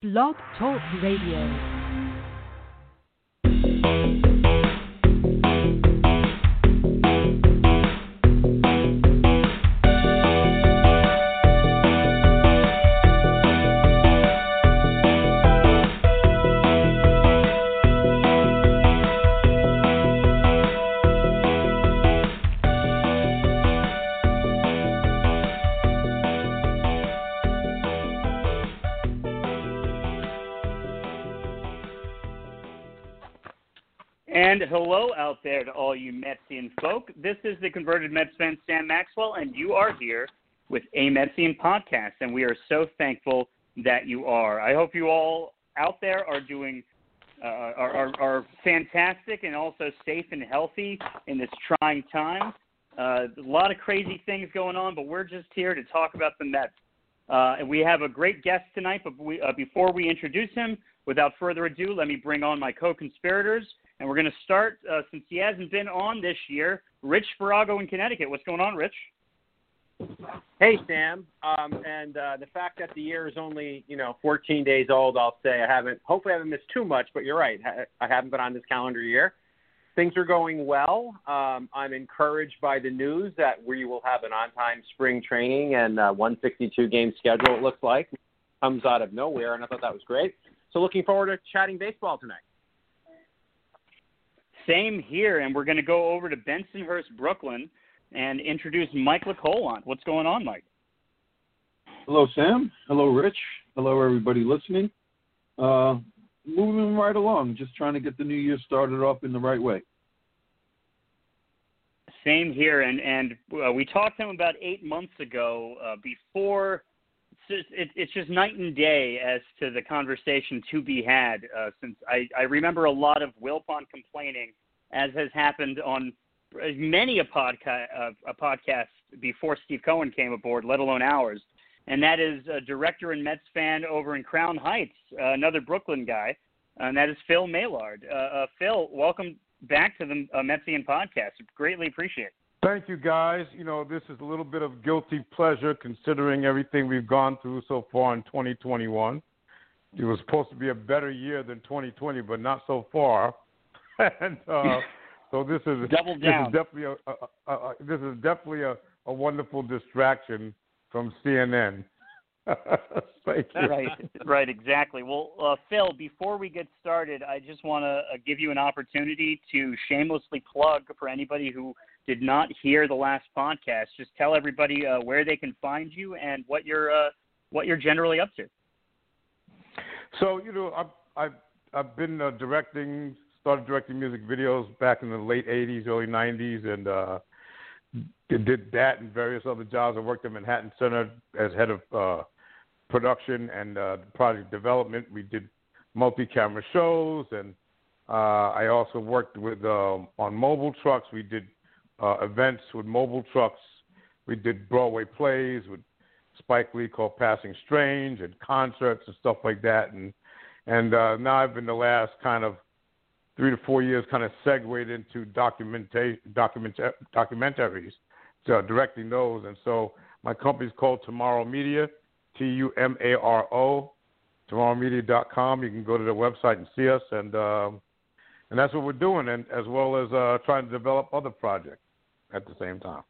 Blog Talk Radio. There to all you Metsian folk. This is the converted Mets fan Sam Maxwell, and you are here with a Metsian podcast, and we are so thankful that you are. I hope you all out there are doing uh, are, are, are fantastic and also safe and healthy in this trying time. Uh, a lot of crazy things going on, but we're just here to talk about the Mets. Uh, and we have a great guest tonight, but we, uh, before we introduce him, without further ado, let me bring on my co-conspirators. And we're going to start, uh, since he hasn't been on this year, Rich Sparago in Connecticut. What's going on, Rich? Hey Sam, um, and uh, the fact that the year is only you know 14 days old, I'll say I haven't. Hopefully, I haven't missed too much. But you're right, I haven't been on this calendar year. Things are going well. Um, I'm encouraged by the news that we will have an on-time spring training and uh, 162 game schedule. It looks like comes out of nowhere, and I thought that was great. So looking forward to chatting baseball tonight. Same here, and we're going to go over to Bensonhurst, Brooklyn, and introduce Mike LeColant. What's going on, Mike? Hello, Sam. Hello, Rich. Hello, everybody listening. Uh, moving right along, just trying to get the new year started off in the right way. Same here, and and uh, we talked to him about eight months ago. Uh, before, just, it, it's just night and day as to the conversation to be had. Uh, since I I remember a lot of Wilpon complaining, as has happened on many a podcast uh, a podcast before Steve Cohen came aboard, let alone ours. And that is a director and Mets fan over in Crown Heights, uh, another Brooklyn guy, and that is Phil Maillard. Uh, uh, Phil, welcome back to the uh, Metsian podcast. Greatly appreciate. Thank you, guys. You know, this is a little bit of guilty pleasure considering everything we've gone through so far in 2021. It was supposed to be a better year than 2020, but not so far. and uh, so this is double this is definitely a, a, a, a this is definitely a, a wonderful distraction from CNN. Thank you. Right, right, exactly. Well, uh, Phil, before we get started, I just want to uh, give you an opportunity to shamelessly plug for anybody who did not hear the last podcast. Just tell everybody uh, where they can find you and what you're uh, what you're generally up to. So you know, I've I've, I've been uh, directing, started directing music videos back in the late '80s, early '90s, and uh, did that and various other jobs. I worked at Manhattan Center as head of uh, production and uh, project development. We did multi-camera shows, and uh, I also worked with um, on mobile trucks. We did uh, events with mobile trucks. We did Broadway plays with Spike Lee called Passing Strange, and concerts and stuff like that. And and uh, now I've been the last kind of three to four years kind of segued into documenta- document documentaries, directing those. And so my company's called Tumaro Media, T U M A R O, tumaromedia.com. You can go to the website and see us, and um, and that's what we're doing, and as well as uh, trying to develop other projects at the same time.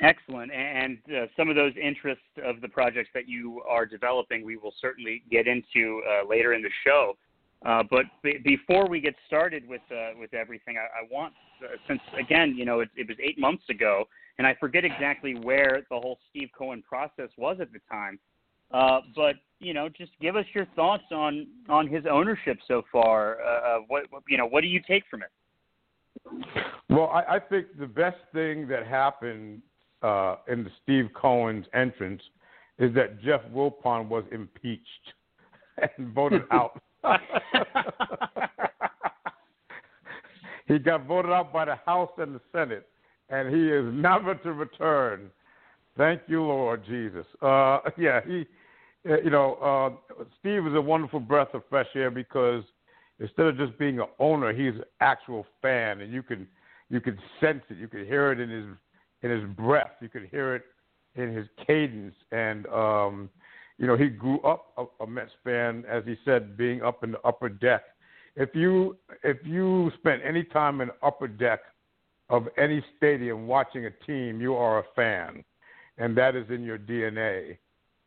Excellent. And uh, some of those interests of the projects that you are developing, we will certainly get into uh, later in the show. Uh, but b- before we get started with uh, with everything, I, I want, uh, since again, you know, it, it was eight months ago, and I forget exactly where the whole Steve Cohen process was at the time. Uh, but you know, just give us your thoughts on on his ownership so far. What you know, what do you take from it? Well, I, I think the best thing that happened uh, in the Steve Cohen's entrance is that Jeff Wilpon was impeached and voted out. he got voted out by the House and the Senate, and he is never to return. Thank you, Lord Jesus. Uh, yeah, he, uh, you know, uh, Steve is a wonderful breath of fresh air because instead of just being an owner, he's an actual fan, and you can you can sense it, you can hear it in his in his breath, you can hear it in his cadence, and um, you know, he grew up a, a Mets fan, as he said, being up in the upper deck. If you if you spent any time in upper deck of any stadium watching a team, you are a fan, and that is in your DNA,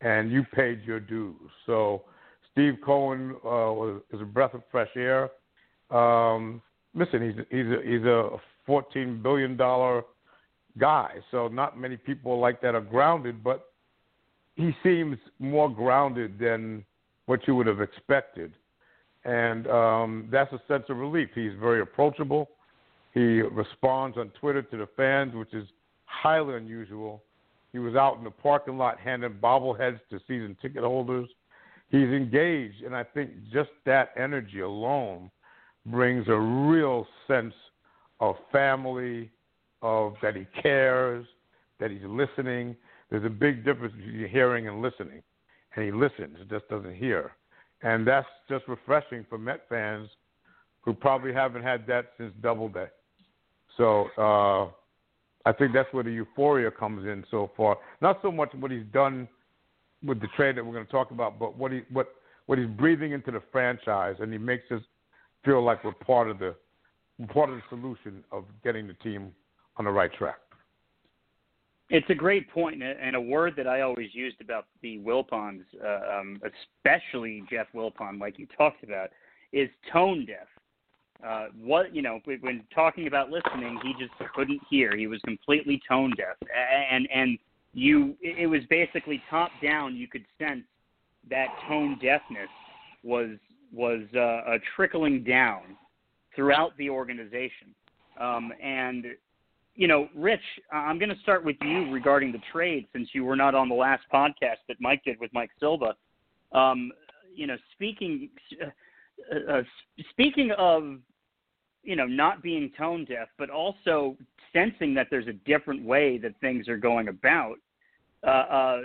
and you paid your dues. So Steve Cohen uh, is a breath of fresh air. Um, listen, he's he's a, he's a 14 billion dollar guy, so not many people like that are grounded, but he seems more grounded than what you would have expected, and um, that's a sense of relief. He's very approachable. He responds on Twitter to the fans, which is highly unusual. He was out in the parking lot handing bobbleheads to season ticket holders. He's engaged, and I think just that energy alone brings a real sense of family, of that he cares, that he's listening. There's a big difference between hearing and listening, and he listens, just doesn't hear, and that's just refreshing for Met fans who probably haven't had that since Double Doubleday. So uh, I think that's where the euphoria comes in so far. Not so much what he's done with the trade that we're going to talk about, but what he what what he's breathing into the franchise, and he makes us feel like we're part of the part of the solution of getting the team on the right track. It's a great point, and a word that I always used about the Wilpons, uh, um, especially Jeff Wilpon, like you talked about, is tone deaf. Uh, what you know, when talking about listening, he just couldn't hear. He was completely tone deaf, and and you, it was basically top down. You could sense that tone deafness was was uh, trickling down throughout the organization, um, and you know, Rich, I'm going to start with you regarding the trade since you were not on the last podcast that Mike did with Mike Silva. Um, you know, speaking uh, uh, speaking of you know not being tone deaf, but also sensing that there's a different way that things are going about. Uh, uh,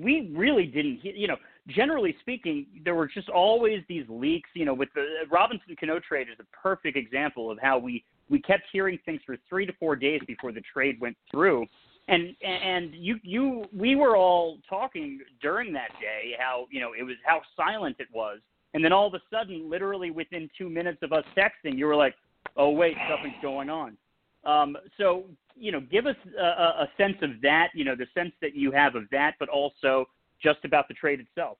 we really didn't, you know, generally speaking, there were just always these leaks. You know, with the Robinson Cano trade is a perfect example of how we we kept hearing things for three to four days before the trade went through. And and you you we were all talking during that day how you know it was how silent it was, and then all of a sudden, literally within two minutes of us texting, you were like, "Oh wait, something's going on." Um, so you know, give us a, a sense of that. You know, the sense that you have of that, but also just about the trade itself.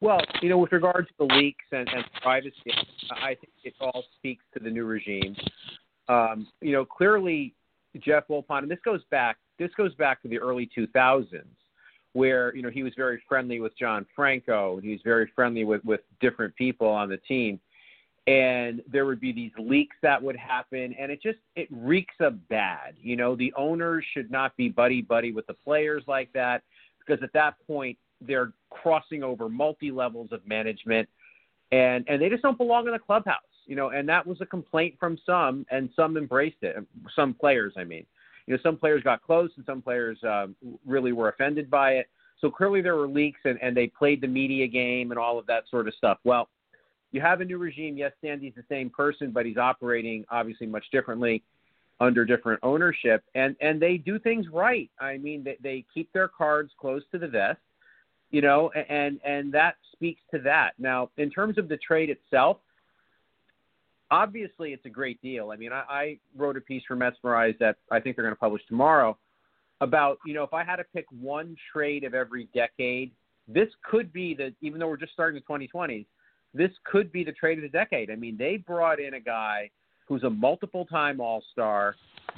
Well, you know, with regard to the leaks and, and privacy, I think it all speaks to the new regime. Um, you know, clearly Jeff Wilpon, and this goes back this goes back to the early 2000s, where you know he was very friendly with John Franco, and he was very friendly with with different people on the team, and there would be these leaks that would happen, and it just it reeks of bad. You know, the owners should not be buddy buddy with the players like that, because at that point they're crossing over multi levels of management, and and they just don't belong in the clubhouse. You know, and that was a complaint from some, and some embraced it. Some players, I mean, you know, some players got close, and some players um, really were offended by it. So clearly there were leaks, and, and they played the media game and all of that sort of stuff. Well, you have a new regime. Yes, Sandy's the same person, but he's operating obviously much differently under different ownership, and and they do things right. I mean, they, they keep their cards close to the vest you know, and and that speaks to that. Now, in terms of the trade itself, obviously it's a great deal. I mean, I, I wrote a piece for Metsmerized that I think they're going to publish tomorrow about you know if I had to pick one trade of every decade, this could be the even though we're just starting the 2020s, this could be the trade of the decade. I mean, they brought in a guy who's a multiple time All Star.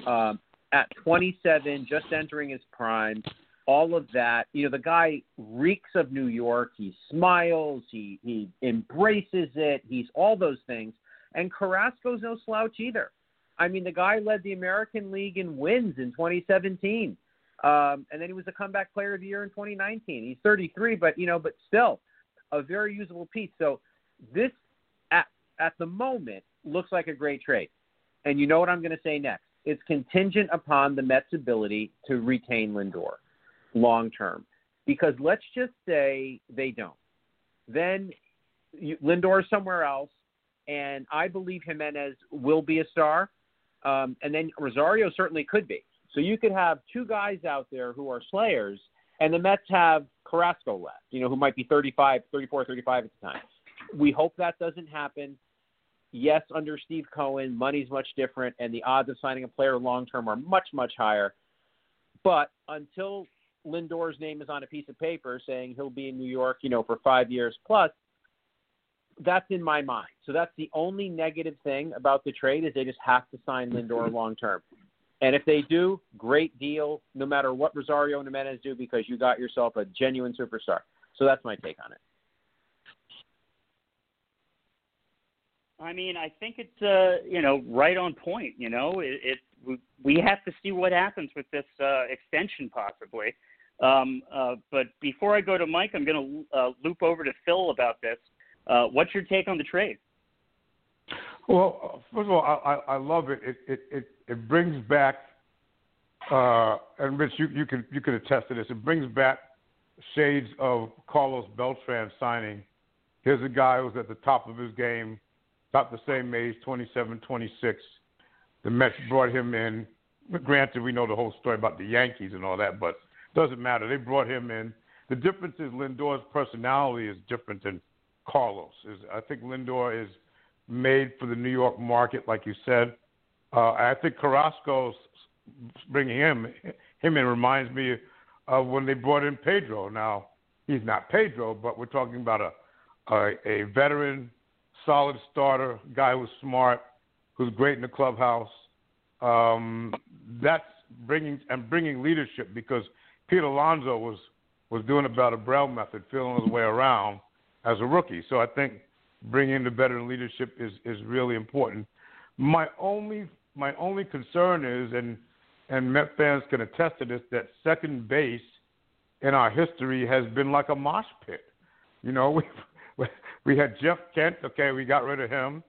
Um, at 27, just entering his prime, all of that. You know, the guy reeks of New York. He smiles. He he embraces it. He's all those things. And Carrasco's no slouch either. I mean, the guy led the American League in wins in 2017, um, and then he was a comeback player of the year in 2019. He's 33, but you know, but still, a very usable piece. So this at at the moment looks like a great trade. And you know what I'm going to say next? It's contingent upon the Mets' ability to retain Lindor long term. Because let's just say they don't. Then you, Lindor is somewhere else, and I believe Gimenez will be a star, um, and then Rosario certainly could be. So you could have two guys out there who are slayers, And the Mets have Carrasco left, you know, who might be 35, 34, 35 at the time. We hope that doesn't happen. Yes, under Steve Cohen, money's much different, and the odds of signing a player long term are much, much higher. But until Lindor's name is on a piece of paper saying he'll be in New York, you know, for five years plus, that's in my mind. So that's the only negative thing about the trade is they just have to sign Lindor long term. And if they do, great deal, no matter what Rosario and Gimenez do, because you got yourself a genuine superstar. So that's my take on it. I mean, I think it's uh, you know right on point. You know, it, it we, have to see what happens with this uh, extension possibly. Um, uh, but before I go to Mike, I'm going to uh, loop over to Phil about this. Uh, what's your take on the trade? Well, first of all, I, I, I love it. It, it. it it brings back, uh, and Rich, you, you can you can attest to this. It brings back shades of Carlos Beltran signing. Here's a guy who's at the top of his game, about the same age, 27, 26. The Mets brought him in. Granted, we know the whole story about the Yankees and all that, but doesn't matter. They brought him in. The difference is Lindor's personality is different than Carlos. Is I think Lindor is made for the New York market, like you said. Uh, I think Carrasco's bringing him him in reminds me of when they brought in Pedro. Now he's not Pedro, but we're talking about a a, a veteran, solid starter, guy who's smart, who's great in the clubhouse. Um, that's bringing and bringing leadership because Pete Alonso was was doing about a Brell method, feeling his way around as a rookie. So I think bringing the veteran leadership is is really important. My only my only concern is, and and Met fans can attest to this, that second base in our history has been like a mosh pit. You know, we we had Jeff Kent. Okay, we got rid of him,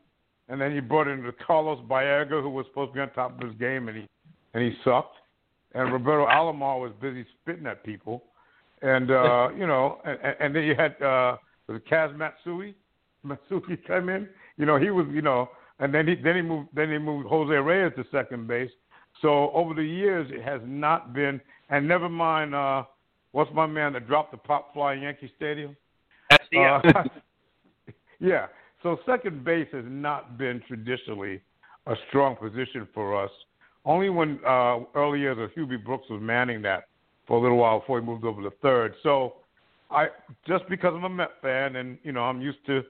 and then you brought in Carlos Baerga, who was supposed to be on top of his game, and he and he sucked. And Roberto Alomar was busy spitting at people, and uh, you know, and, and then you had uh, was it Kaz Matsui? Matsui come in. You know, he was you know and then he then he moved then he moved Jose Reyes to second base. So over the years, it has not been. And never mind, uh, what's my man that dropped the pop fly in Yankee Stadium? Castillo. Uh, yeah. So second base has not been traditionally a strong position for us. Only when uh, early years of Hubie Brooks was manning that for a little while before he moved over to third. So I just because I'm a Met fan and you know I'm used to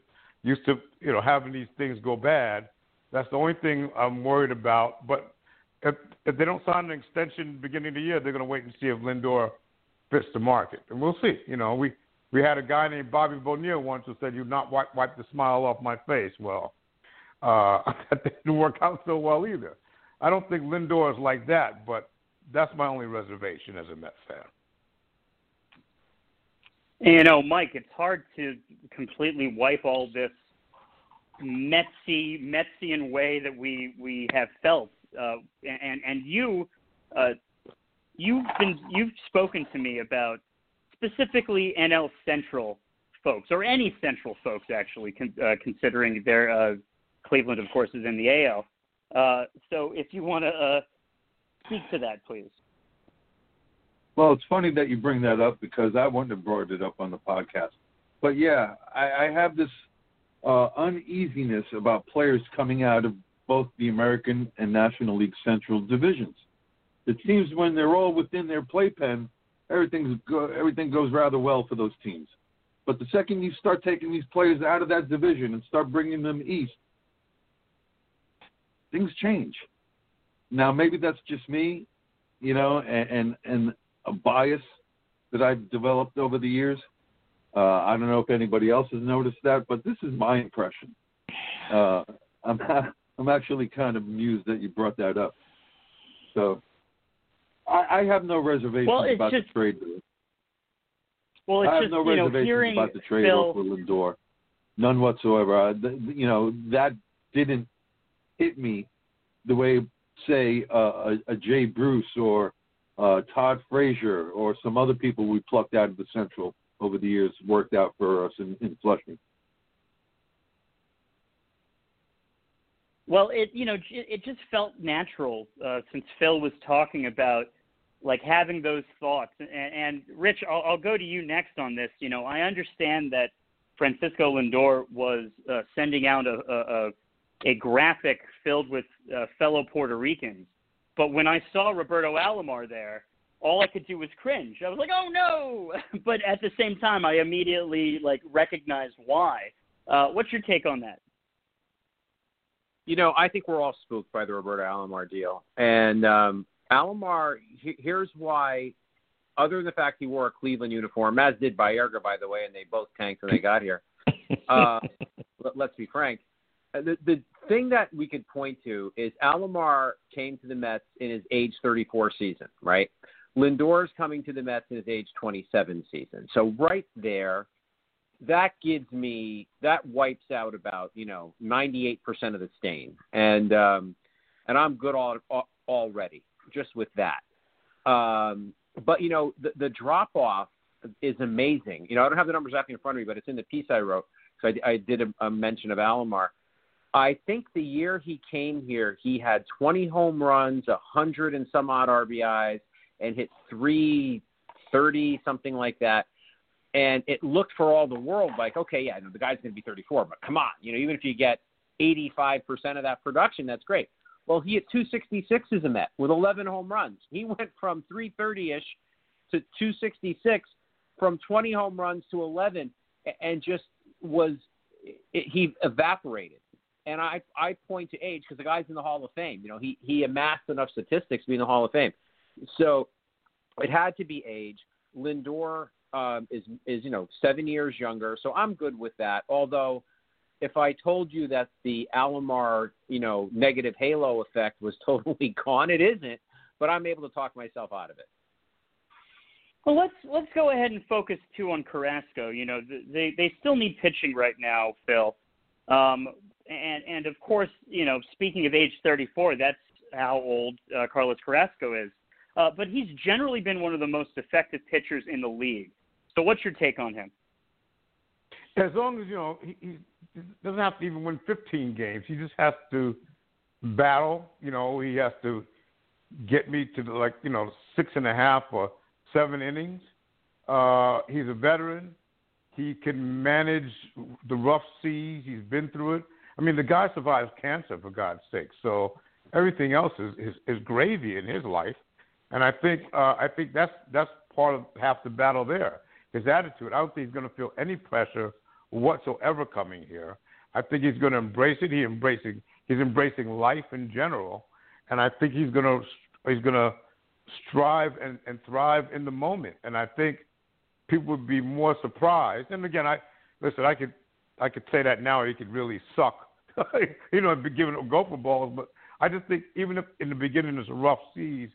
used to you know having these things go bad. That's the only thing I'm worried about. But if if they don't sign an extension beginning of the year, they're going to wait and see if Lindor fits the market, and we'll see. You know, we we had a guy named Bobby Bonilla once who said, "You not wipe wipe the smile off my face." Well, uh, that didn't work out so well either. I don't think Lindor is like that, but that's my only reservation as a Mets fan. You know, Mike, it's hard to completely wipe all this Metsy Metsian way that we we have felt. Uh, and and you uh, you've been you've spoken to me about specifically NL Central folks or any Central folks actually, con- uh, considering their uh, Cleveland, of course, is in the AL. Uh, so if you want to uh, speak to that, please. Well, it's funny that you bring that up because I wouldn't have brought it up on the podcast. But yeah, I, I have this uh, uneasiness about players coming out of both the American and National League Central divisions. It seems when they're all within their playpen, everything's everything goes rather well for those teams. But the second you start taking these players out of that division and start bringing them east, things change. Now maybe that's just me, you know, and and, and a bias that I've developed over the years. Uh, I don't know if anybody else has noticed that, but this is my impression. Uh, I'm I'm actually kind of amused that you brought that up. So I, I have no reservations well, about just, the trade. Well, it's I have just no you know hearing about the trade Phil, for Lindor, none whatsoever. Th- you know that didn't hit me the way, say, uh, a, a Jay Bruce or uh, Todd Frazier or some other people we plucked out of the Central over the years worked out for us in, in Flushing. Well, it you know it, it just felt natural uh, since Phil was talking about like having those thoughts. And, and Rich, I'll, I'll go to you next on this. You know, I understand that Francisco Lindor was uh, sending out a, a, a graphic filled with uh, fellow Puerto Ricans, but when I saw Roberto Alomar there, all I could do was cringe. I was like, "Oh no!" but at the same time, I immediately like recognized why. Uh, what's your take on that? You know, I think we're all spooked by the Roberto Alomar deal, and um, Alomar. He, here's why. Other than the fact he wore a Cleveland uniform, as did Baerga, by the way, and they both tanked when they got here. Uh, let, let's be frank. Uh, the, the thing that we could point to is Alomar came to the Mets in his age 34 season, right? Lindor's coming to the Mets in his age 27 season. So right there, that gives me that wipes out about you know 98% of the stain, and um, and I'm good all, all, already just with that. Um, but you know the, the drop off is amazing. You know I don't have the numbers up in front of me, but it's in the piece I wrote. So I, I did a, a mention of Alomar. I think the year he came here, he had 20 home runs, 100 and some odd RBIs, and hit 330 something like that and it looked for all the world like, okay, yeah, the guy's going to be 34, but come on, you know, even if you get 85% of that production, that's great. Well, he hit 266 as a Met with 11 home runs. He went from 330-ish to 266, from 20 home runs to 11, and just was he evaporated. And I I point to age because the guy's in the Hall of Fame. You know, he he amassed enough statistics to be in the Hall of Fame. So it had to be age. Lindor um, is is you know seven years younger, so I'm good with that. Although, if I told you that the Alomar you know negative halo effect was totally gone, it isn't. But I'm able to talk myself out of it. Well, let's let's go ahead and focus too on Carrasco. You know, they they still need pitching right now, Phil. Um, and and of course, you know, speaking of age 34, that's how old uh, Carlos Carrasco is. Uh, but he's generally been one of the most effective pitchers in the league. So, what's your take on him? As long as you know he, he doesn't have to even win 15 games. He just has to battle. You know, he has to get me to like you know six and a half or seven innings. Uh, he's a veteran. He can manage the rough seas. He's been through it. I mean, the guy survives cancer for God's sake. So everything else is, is, is gravy in his life, and I think uh, I think that's that's part of half the battle there his attitude. I don't think he's going to feel any pressure whatsoever coming here. I think he's going to embrace it. He embracing he's embracing life in general, and I think he's going to he's going to strive and, and thrive in the moment. And I think people would be more surprised. And again, I listen. I could I could say that now. He could really suck, you know, be giving gopher balls. But I just think even if in the beginning it's rough seas,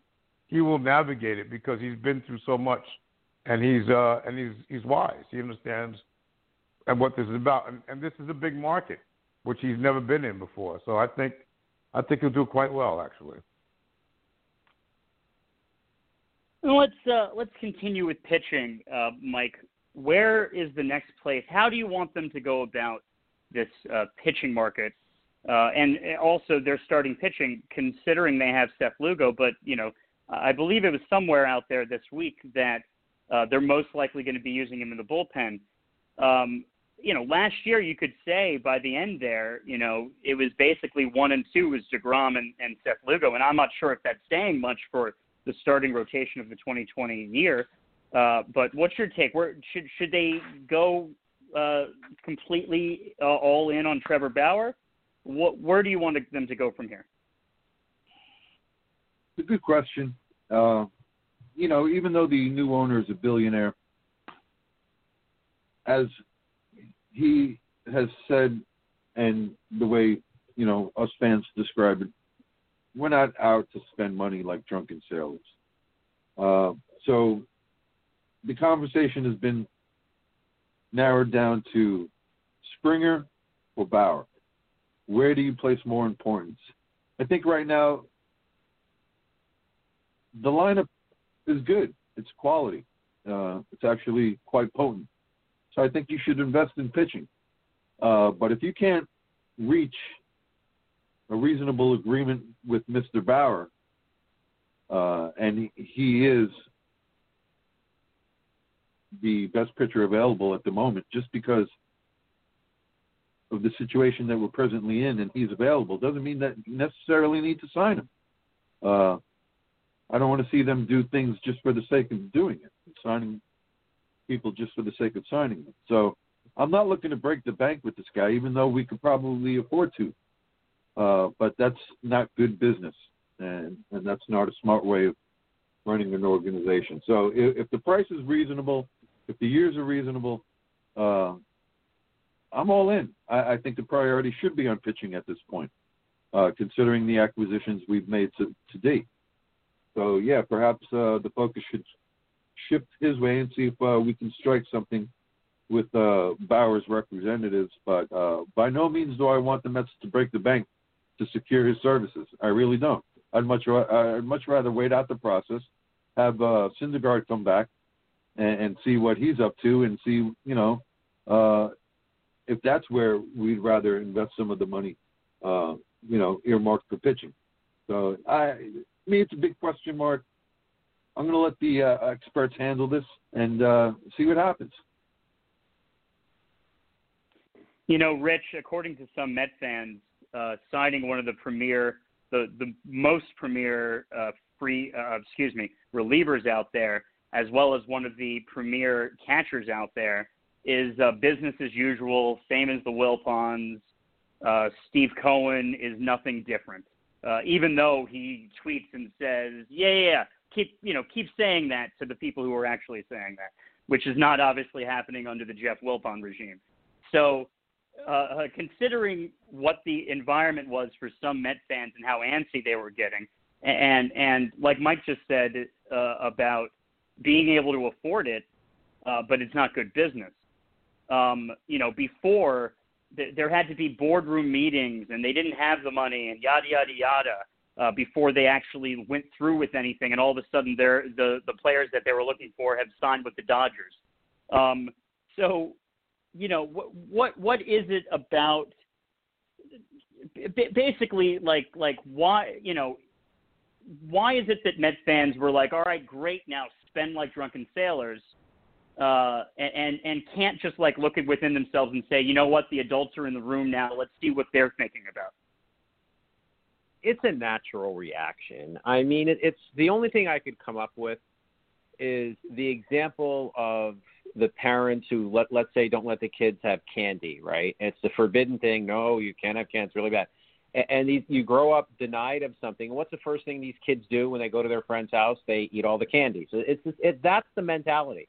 he will navigate it because he's been through so much and he's uh, and he's he's wise. He understands and what this is about, and, and this is a big market which he's never been in before. So I think I think he'll do quite well, actually. Let's uh, let's continue with pitching, uh, Mike. Where is the next place? How do you want them to go about this uh, pitching market? Uh, and also, they're starting pitching, considering they have Seth Lugo. But you know, I believe it was somewhere out there this week that uh, they're most likely going to be using him in the bullpen. Um, you know, last year you could say by the end there, you know, it was basically one and two was Degrom and, and Seth Lugo, and I'm not sure if that's saying much for the starting rotation of the 2020 year. Uh, but what's your take? Where should should they go uh, completely uh, all in on Trevor Bauer? What, where do you want them to go from here? It's a good question. Uh, you know, even though the new owner is a billionaire, as he has said, and the way you know us fans describe it, we're not out to spend money like drunken sailors. Uh, so the conversation has been narrowed down to Springer or Bauer. Where do you place more importance? I think right now the lineup is good. It's quality. Uh, it's actually quite potent. So I think you should invest in pitching. Uh, but if you can't reach a reasonable agreement with Mr. Bauer, uh, and he, is the best pitcher available at the moment, just because of the situation that we're presently in, and he's available. Doesn't mean that you necessarily need to sign him. Uh, I don't want to see them do things just for the sake of doing it, signing people just for the sake of signing them. So I'm not looking to break the bank with this guy, even though we could probably afford to. Uh, but that's not good business, and and that's not a smart way of running an organization. So if, if the price is reasonable, if the years are reasonable, uh, I'm all in. I, I think the priority should be on pitching at this point, uh, considering the acquisitions we've made to, to date. So yeah, perhaps uh, the focus should shift his way and see if uh, we can strike something with uh, Bauer's representatives. But uh, by no means do I want the Mets to break the bank to secure his services. I really don't. I'd much I'd much rather wait out the process, have uh, Syndergaard come back, and, and see what he's up to, and see you know uh, if that's where we'd rather invest some of the money, uh, you know, earmarked for pitching. So I, me, it's a big question mark. I'm going to let the uh, experts handle this and uh, see what happens. You know, Rich, according to some Met fans, uh, signing one of the premier, the the most premier uh, free, uh, excuse me, relievers out there, as well as one of the premier catchers out there, is uh, business as usual, same as the Wilpons. Steve Cohen is nothing different, even though he tweets and says, "Yeah, yeah, yeah, keep you know keep saying that to the people who are actually saying that, which is not obviously happening under the Jeff Wilpon regime. So uh, uh, considering what the environment was for some Met fans and how antsy they were getting, and and like Mike just said uh, about being able to afford it, uh, but it's not good business. Um, you know, before th- there had to be boardroom meetings, and they didn't have the money, and yada yada yada. Uh, before they actually went through with anything, and all of a sudden, they're, the the players that they were looking for have signed with the Dodgers. Um, so you know what what what is it about basically like like why you know why is it that Mets fans were like all right great now spend like drunken sailors uh and and can't just like look at within themselves and say you know what? The adults are in the room now. Let's see what they're thinking about it's a natural reaction i mean it, it's the only thing i could come up with is the example of the parents who let let's say don't let the kids have candy, right? It's the forbidden thing. No, you can't have candy. It's really bad. And, and these, you grow up denied of something. what's the first thing these kids do when they go to their friend's house? They eat all the candy. So it's just, it, that's the mentality.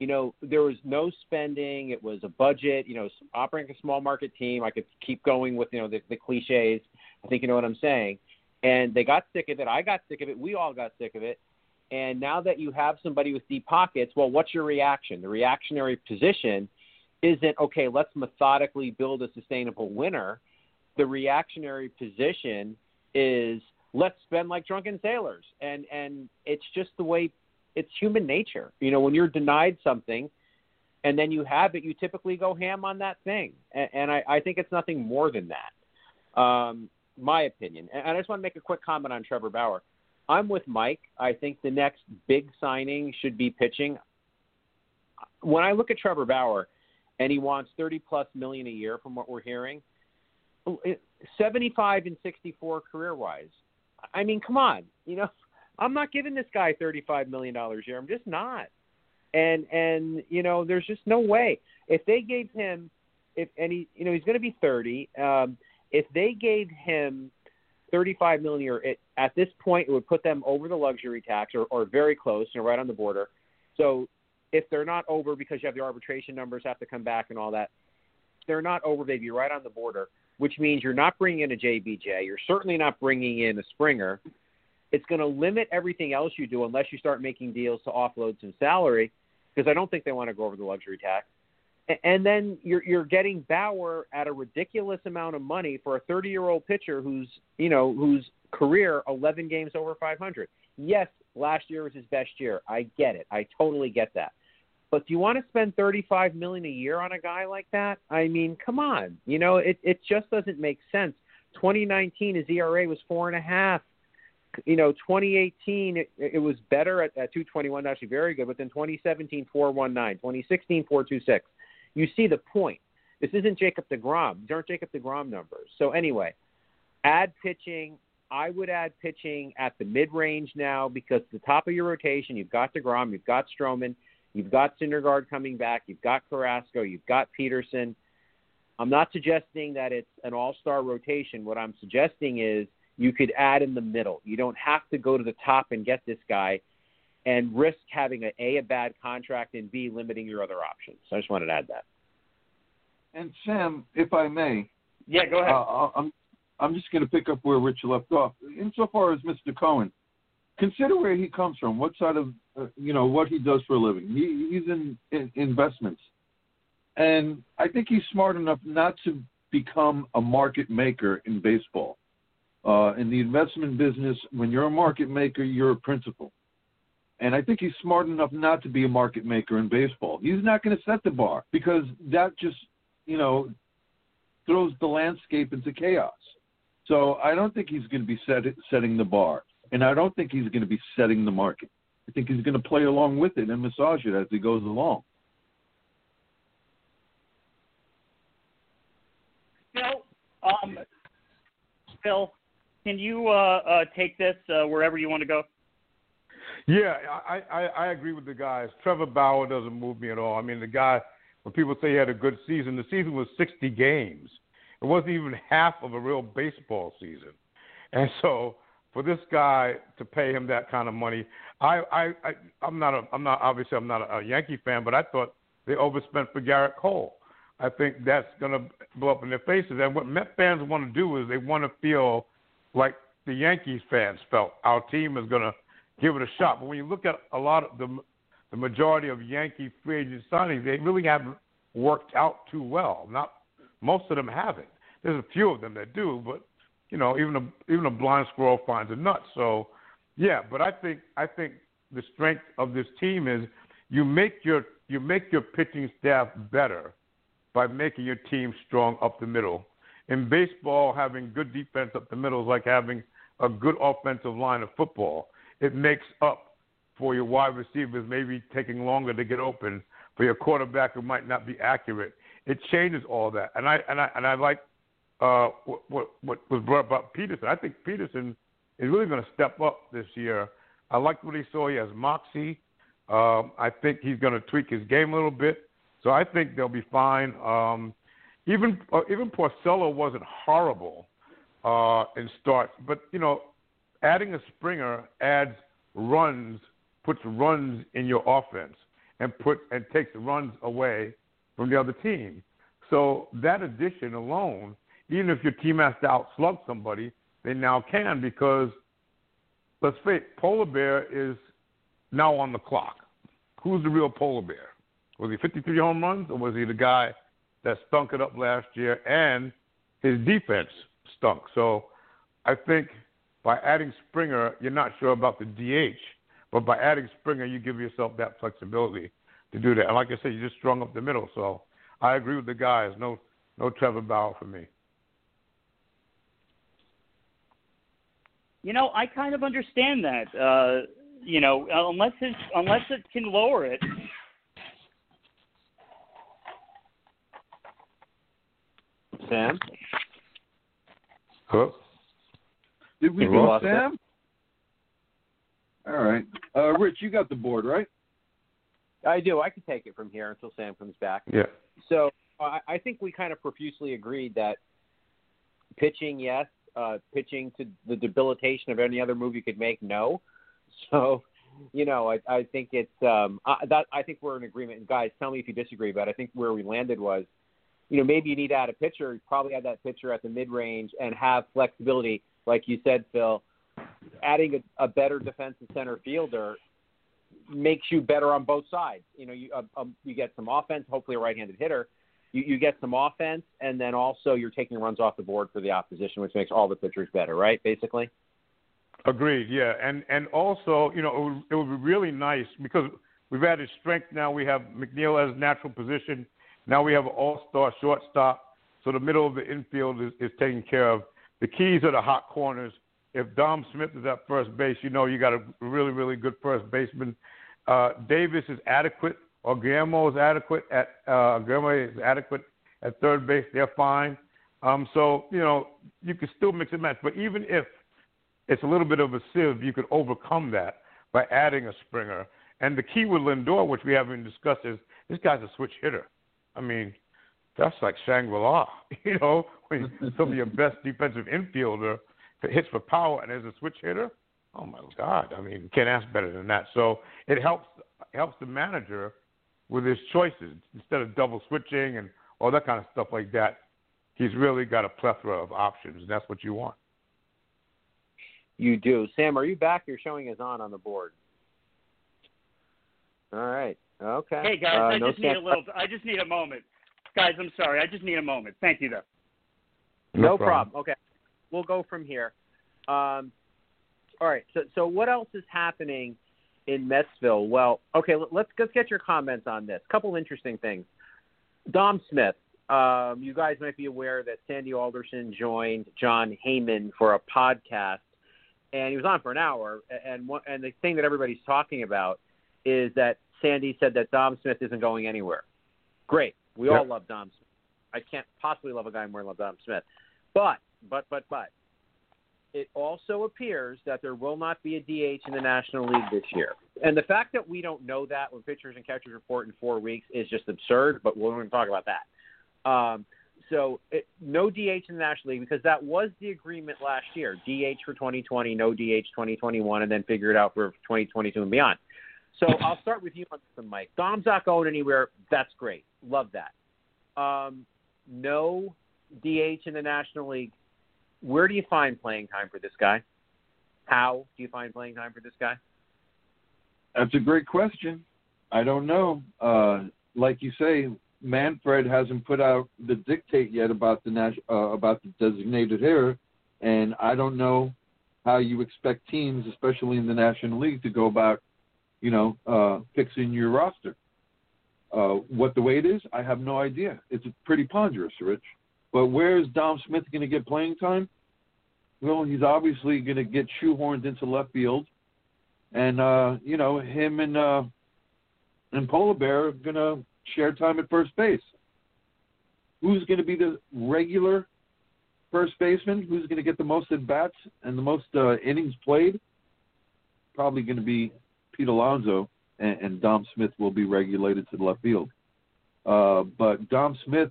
You know, there was no spending. It was a budget. You know, operating a small market team. I could keep going with you know the, the cliches. I think you know what I'm saying. And they got sick of it. I got sick of it. We all got sick of it and now that you have somebody with deep pockets, well, what's your reaction? The reactionary position isn't, okay, let's methodically build a sustainable winner. The reactionary position is, let's spend like drunken sailors. And, and it's just the way it's human nature. You know, when you're denied something and then you have it, you typically go ham on that thing. And, and I, I think it's nothing more than that. Um, my opinion. And I just want to make a quick comment on Trevor Bauer I'm with Mike. I think the next big signing should be pitching. When I look at Trevor Bauer, and he wants 30 plus million a year from what we're hearing, 75 and 64 career wise. I mean, come on, you know, I'm not giving this guy 35 million dollars a year. I'm just not. And and you know, there's just no way. If they gave him, if and he, you know, he's going to be 30. Um, if they gave him 35 million year. It, at this point, it would put them over the luxury tax or, or very close, you know, right on the border. So if they're not over because you have the arbitration numbers have to come back and all that, they're not over. They'd be right on the border, which means you're not bringing in a JBJ. You're certainly not bringing in a Springer. It's going to limit everything else you do unless you start making deals to offload some salary, because I don't think they want to go over the luxury tax and then you're you're getting Bauer at a ridiculous amount of money for a 30 year old pitcher who's you know whose career 11 games over 500. Yes, last year was his best year. I get it. I totally get that. But do you want to spend 35 million a year on a guy like that? I mean, come on. You know, it it just doesn't make sense. 2019, his ERA was four and a half. you know, 2018 it, it was better at, at 221, actually very good. But then 2017 419, 2016 426. You see the point. This isn't Jacob Degrom. These aren't Jacob Degrom numbers. So anyway, add pitching. I would add pitching at the mid range now because the top of your rotation, you've got Degrom, you've got Stroman, you've got Syndergaard coming back, you've got Carrasco, you've got Peterson. I'm not suggesting that it's an all-star rotation. What I'm suggesting is you could add in the middle. You don't have to go to the top and get this guy and risk having a, a, a bad contract and B limiting your other options. So I just wanted to add that. And Sam, if I may, yeah, go ahead. Uh, I'm I'm just going to pick up where Rich left off. Insofar as Mr. Cohen, consider where he comes from. What side of uh, you know what he does for a living? He, he's in, in investments, and I think he's smart enough not to become a market maker in baseball. Uh, in the investment business, when you're a market maker, you're a principal. And I think he's smart enough not to be a market maker in baseball. He's not going to set the bar because that just, you know, throws the landscape into chaos. So I don't think he's going to be set, setting the bar. And I don't think he's going to be setting the market. I think he's going to play along with it and massage it as he goes along. Phil, um, Phil, can you uh, uh, take this uh, wherever you want to go? Yeah, I, I I agree with the guys. Trevor Bauer doesn't move me at all. I mean, the guy when people say he had a good season, the season was 60 games. It wasn't even half of a real baseball season, and so for this guy to pay him that kind of money, I I, I I'm not a I'm not obviously I'm not a, a Yankee fan, but I thought they overspent for Gerrit Cole. I think that's going to blow up in their faces. And what Met fans want to do is they want to feel like the Yankees fans felt. Our team is going to give it a shot. But when you look at a lot of the the majority of Yankee free agent signings, they really haven't worked out too well. Not most of them haven't. There's a few of them that do, but you know, even a even a blind squirrel finds a nut. So, yeah. But I think I think the strength of this team is you make your you make your pitching staff better by making your team strong up the middle in baseball, having good defense up the middle is like having a good offensive line of football. It makes up for your wide receivers maybe taking longer to get open, for your quarterback who might not be accurate. It changes all that, and I and I and I like uh, what, what what was brought about Peterson. I think Peterson is really going to step up this year. I like what he saw. He has moxie. Um, I think he's going to tweak his game a little bit. So I think they'll be fine. Um, even uh, even Porcello wasn't horrible uh, in starts, but you know, adding a Springer adds runs, puts runs in your offense, and put and takes runs away from the other team. So that addition alone, even if your team has to outslug somebody, they now can because let's face it, Polar Bear is now on the clock. Who's the real Polar Bear? Was he 53 home runs, or was he the guy that stunk it up last year, and his defense stunk. So I think by adding Springer, you're not sure about the DH, but by adding Springer, you give yourself that flexibility to do that. And like I said, you just strung up the middle. So I agree with the guys. No, no Trevor Bauer for me. You know, I kind of understand that. Uh, you know, unless it unless it can lower it, Sam? Hello? Did we lose Sam? All right. Uh, Rich, you got the board, right? I do. I can take it from here until Sam comes back. Yeah. So I, I think we kind of profusely agreed that pitching, yes. Uh, pitching to the debilitation of any other move you could make, no. So, you know, I, I think it's um, I, that I think we're in agreement. And guys, tell me if you disagree, but I think where we landed was you know, maybe you need to add a pitcher. Probably add that pitcher at the mid range and have flexibility, like you said, Phil. Adding a, a better defensive center fielder makes you better on both sides. You know, you uh, um, you get some offense, hopefully a right-handed hitter. You, you get some offense, and then also you're taking runs off the board for the opposition, which makes all the pitchers better, right? Basically. Agreed. Yeah, and and also, you know, it would, it would be really nice because we've added strength now. We have McNeil as natural position. Now we have an all-star shortstop, so the middle of the infield is, is taken care of. The keys are the hot corners. if Dom Smith is at first base, you know you got a really, really good first baseman. Uh, Davis is adequate. Or Guillorme is adequate at uh, Guillorme is adequate at third base. They're fine. Um, so you know you can still mix and match. But even if it's a little bit of a sieve, you could overcome that by adding a Springer. And the key with Lindor, which we haven't discussed, is this guy's a switch hitter. I mean, that's like Shangri-La. You know, when some of your best defensive infielder hits for power and is a switch hitter. Oh my God! I mean, can't ask better than that. So it helps helps the manager with his choices instead of double switching and all that kind of stuff like that. He's really got a plethora of options, and that's what you want. You do, Sam. Are you back? You're showing us on on the board. All right. Okay. Hey guys, uh, I no just need a little. I just need a moment, guys. I'm sorry. I just need a moment. Thank you though. No, problem. Okay, we'll go from here. Um, all right. So, so what else is happening in Metsville? Well, okay. let- Let's let's get your comments on this. couple interesting things. Dom Smith. Um, you guys might be aware that Sandy Alderson joined Jon Heyman for a podcast, and he was on for an hour. And one, and the thing that everybody's talking about is that Sandy said that Dom Smith isn't going anywhere. Great. We all love Dom Smith. I can't possibly love a guy more than love Dom Smith. But, but, but, but, it also appears that there will not be a DH in the National League this year. And the fact that we don't know that when pitchers and catchers report in four weeks is just absurd, but we're going to talk about that. Um, so, it, no DH in the National League because that was the agreement last year DH for 2020, no DH 2021, and then figure it out for 2022 and beyond. So, I'll start with you on this Mike. Dom's not going anywhere. That's great. Love that. Um, no DH in the National League. Where do you find playing time for this guy? How do you find playing time for this guy? That's a great question. I don't know. Uh, like you say, Manfred hasn't put out the dictate yet about the nas- uh, about the designated hitter, and I don't know how you expect teams, especially in the National League, to go about, you know, uh, fixing your roster. Uh, what the weight is, I have no idea. It's pretty ponderous, Rich. But where is Dom Smith going to get playing time? Well, he's obviously going to get shoehorned into left field and uh, you know him and uh, and Polar Bear are gonna share time at first base. Who's gonna be the regular first baseman? Who's gonna get the most at bats and the most uh, innings played? Probably gonna be Pete Alonso, and, and Dom Smith will be regulated to the left field. Uh, but Dom Smith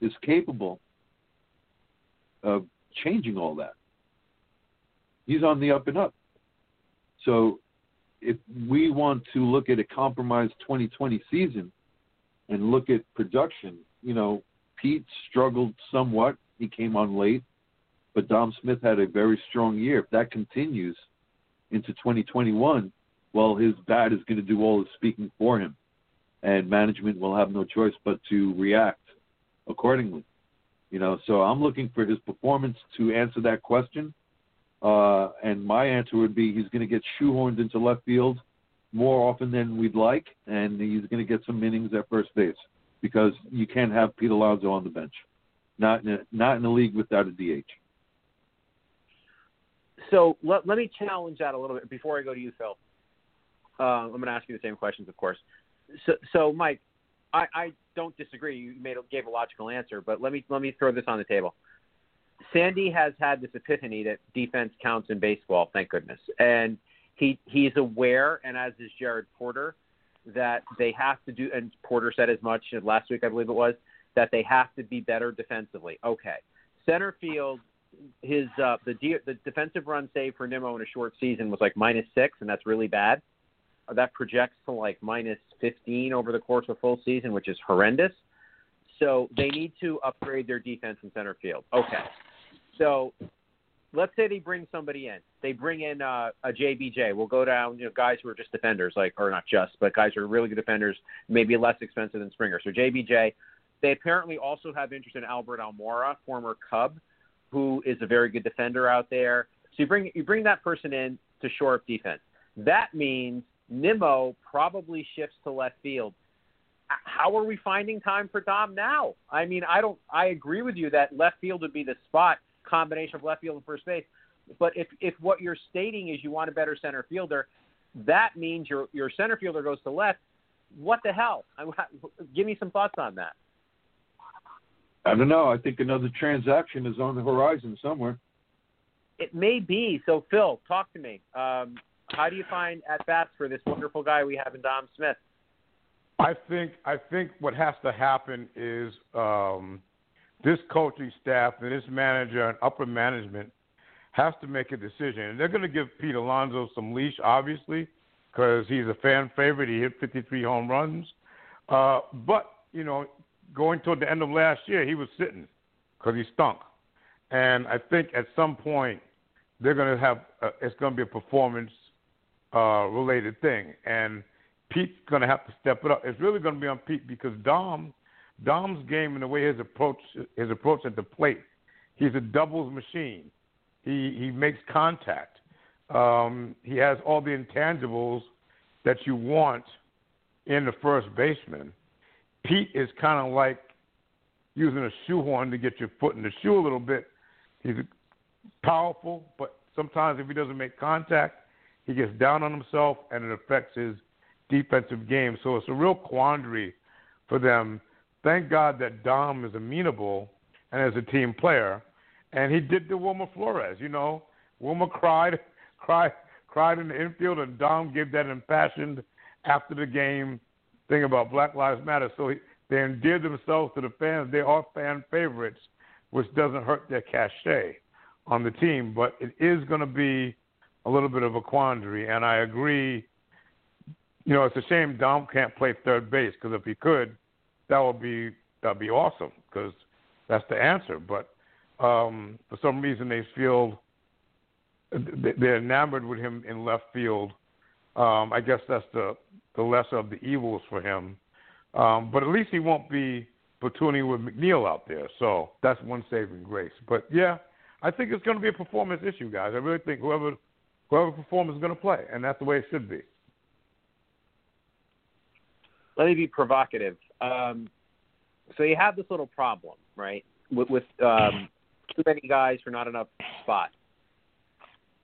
is capable of changing all that. He's on the up and up. So if we want to look at a compromised 2020 season and look at production, you know, Pete struggled somewhat. He came on late, but Dom Smith had a very strong year. If that continues into 2021, well, his bat is going to do all the speaking for him, and management will have no choice but to react accordingly. You know, so I'm looking for his performance to answer that question. Uh, and my answer would be he's going to get shoehorned into left field more often than we'd like, and he's going to get some innings at first base because you can't have Pete Alonso on the bench, not in a, not in a league without a DH. So let, let me challenge that a little bit before I go to you, Phil. Uh, I'm going to ask you the same questions, of course. So, so Mike, I, I don't disagree. You made gave a logical answer, but let me let me throw this on the table. Sandy has had this epiphany that defense counts in baseball. Thank goodness, and he he's aware, and as is Jared Porter, that they have to do. And Porter said as much last week, I believe it was, that they have to be better defensively. Okay, center field. His uh, the de- the defensive run save for Nimmo in a short season was like minus six, and that's really bad. That projects to like minus 15 over the course of a full season, which is horrendous. So they need to upgrade their defense in center field. Okay. So let's say they bring somebody in. They bring in uh, a JBJ. We'll go down, you know, guys who are just defenders, like or not just, but guys who are really good defenders, maybe less expensive than Springer. So JBJ. They apparently also have interest in Albert Almora, former Cub, who is a very good defender out there. So you bring you bring that person in to shore up defense. That means Nimmo probably shifts to left field. How are we finding time for Dom now? I mean, I don't. I agree with you that left field would be the spot combination of left field and first base. But if if what you're stating is you want a better center fielder, that means your your center fielder goes to left. What the hell? I, give me some thoughts on that. I don't know. I think another transaction is on the horizon somewhere. It may be. So, Phil, talk to me. Um, how do you find at bats for this wonderful guy we have in Dom Smith? I think I think what has to happen is um, this coaching staff and this manager and upper management has to make a decision. And they're going to give Pete Alonso some leash, obviously, because he's a fan favorite. He hit 53 home runs. Uh, but, you know, going toward the end of last year, he was sitting because he stunk. And I think at some point they're going to have, uh, it's going to be a performance uh, related thing. And Pete's going to have to step it up. It's really going to be on Pete because Dom, Dom's game and the way his approach, his approach at the plate, he's a doubles machine. He he makes contact. Um, he has all the intangibles that you want in the first baseman. Pete is kind of like using a shoehorn to get your foot in the shoe a little bit. He's powerful, but sometimes if he doesn't make contact, he gets down on himself and it affects his defensive game. So it's a real quandary for them. Thank God that Dom is amenable and as a team player and he did the Wilmer Flores. You know, Wilmer cried, cried, cried in the infield, and Dom gave that impassioned after the game thing about Black Lives Matter. So he, they endeared themselves to the fans. They are fan favorites, which doesn't hurt their cachet on the team. But it is going to be a little bit of a quandary, and I agree. You know, it's a shame Dom can't play third base because if he could, that would be that'd be awesome because that's the answer. But um, for some reason they feel they're enamored with him in left field. Um, I guess that's the the lesser of the evils for him. Um, but at least he won't be platooning with McNeil out there, so that's one saving grace. But yeah, I think it's going to be a performance issue, guys. I really think whoever whoever performs is going to play, and that's the way it should be. Let me be provocative. Um, so you have this little problem, right, with, with um, too many guys for not enough spots.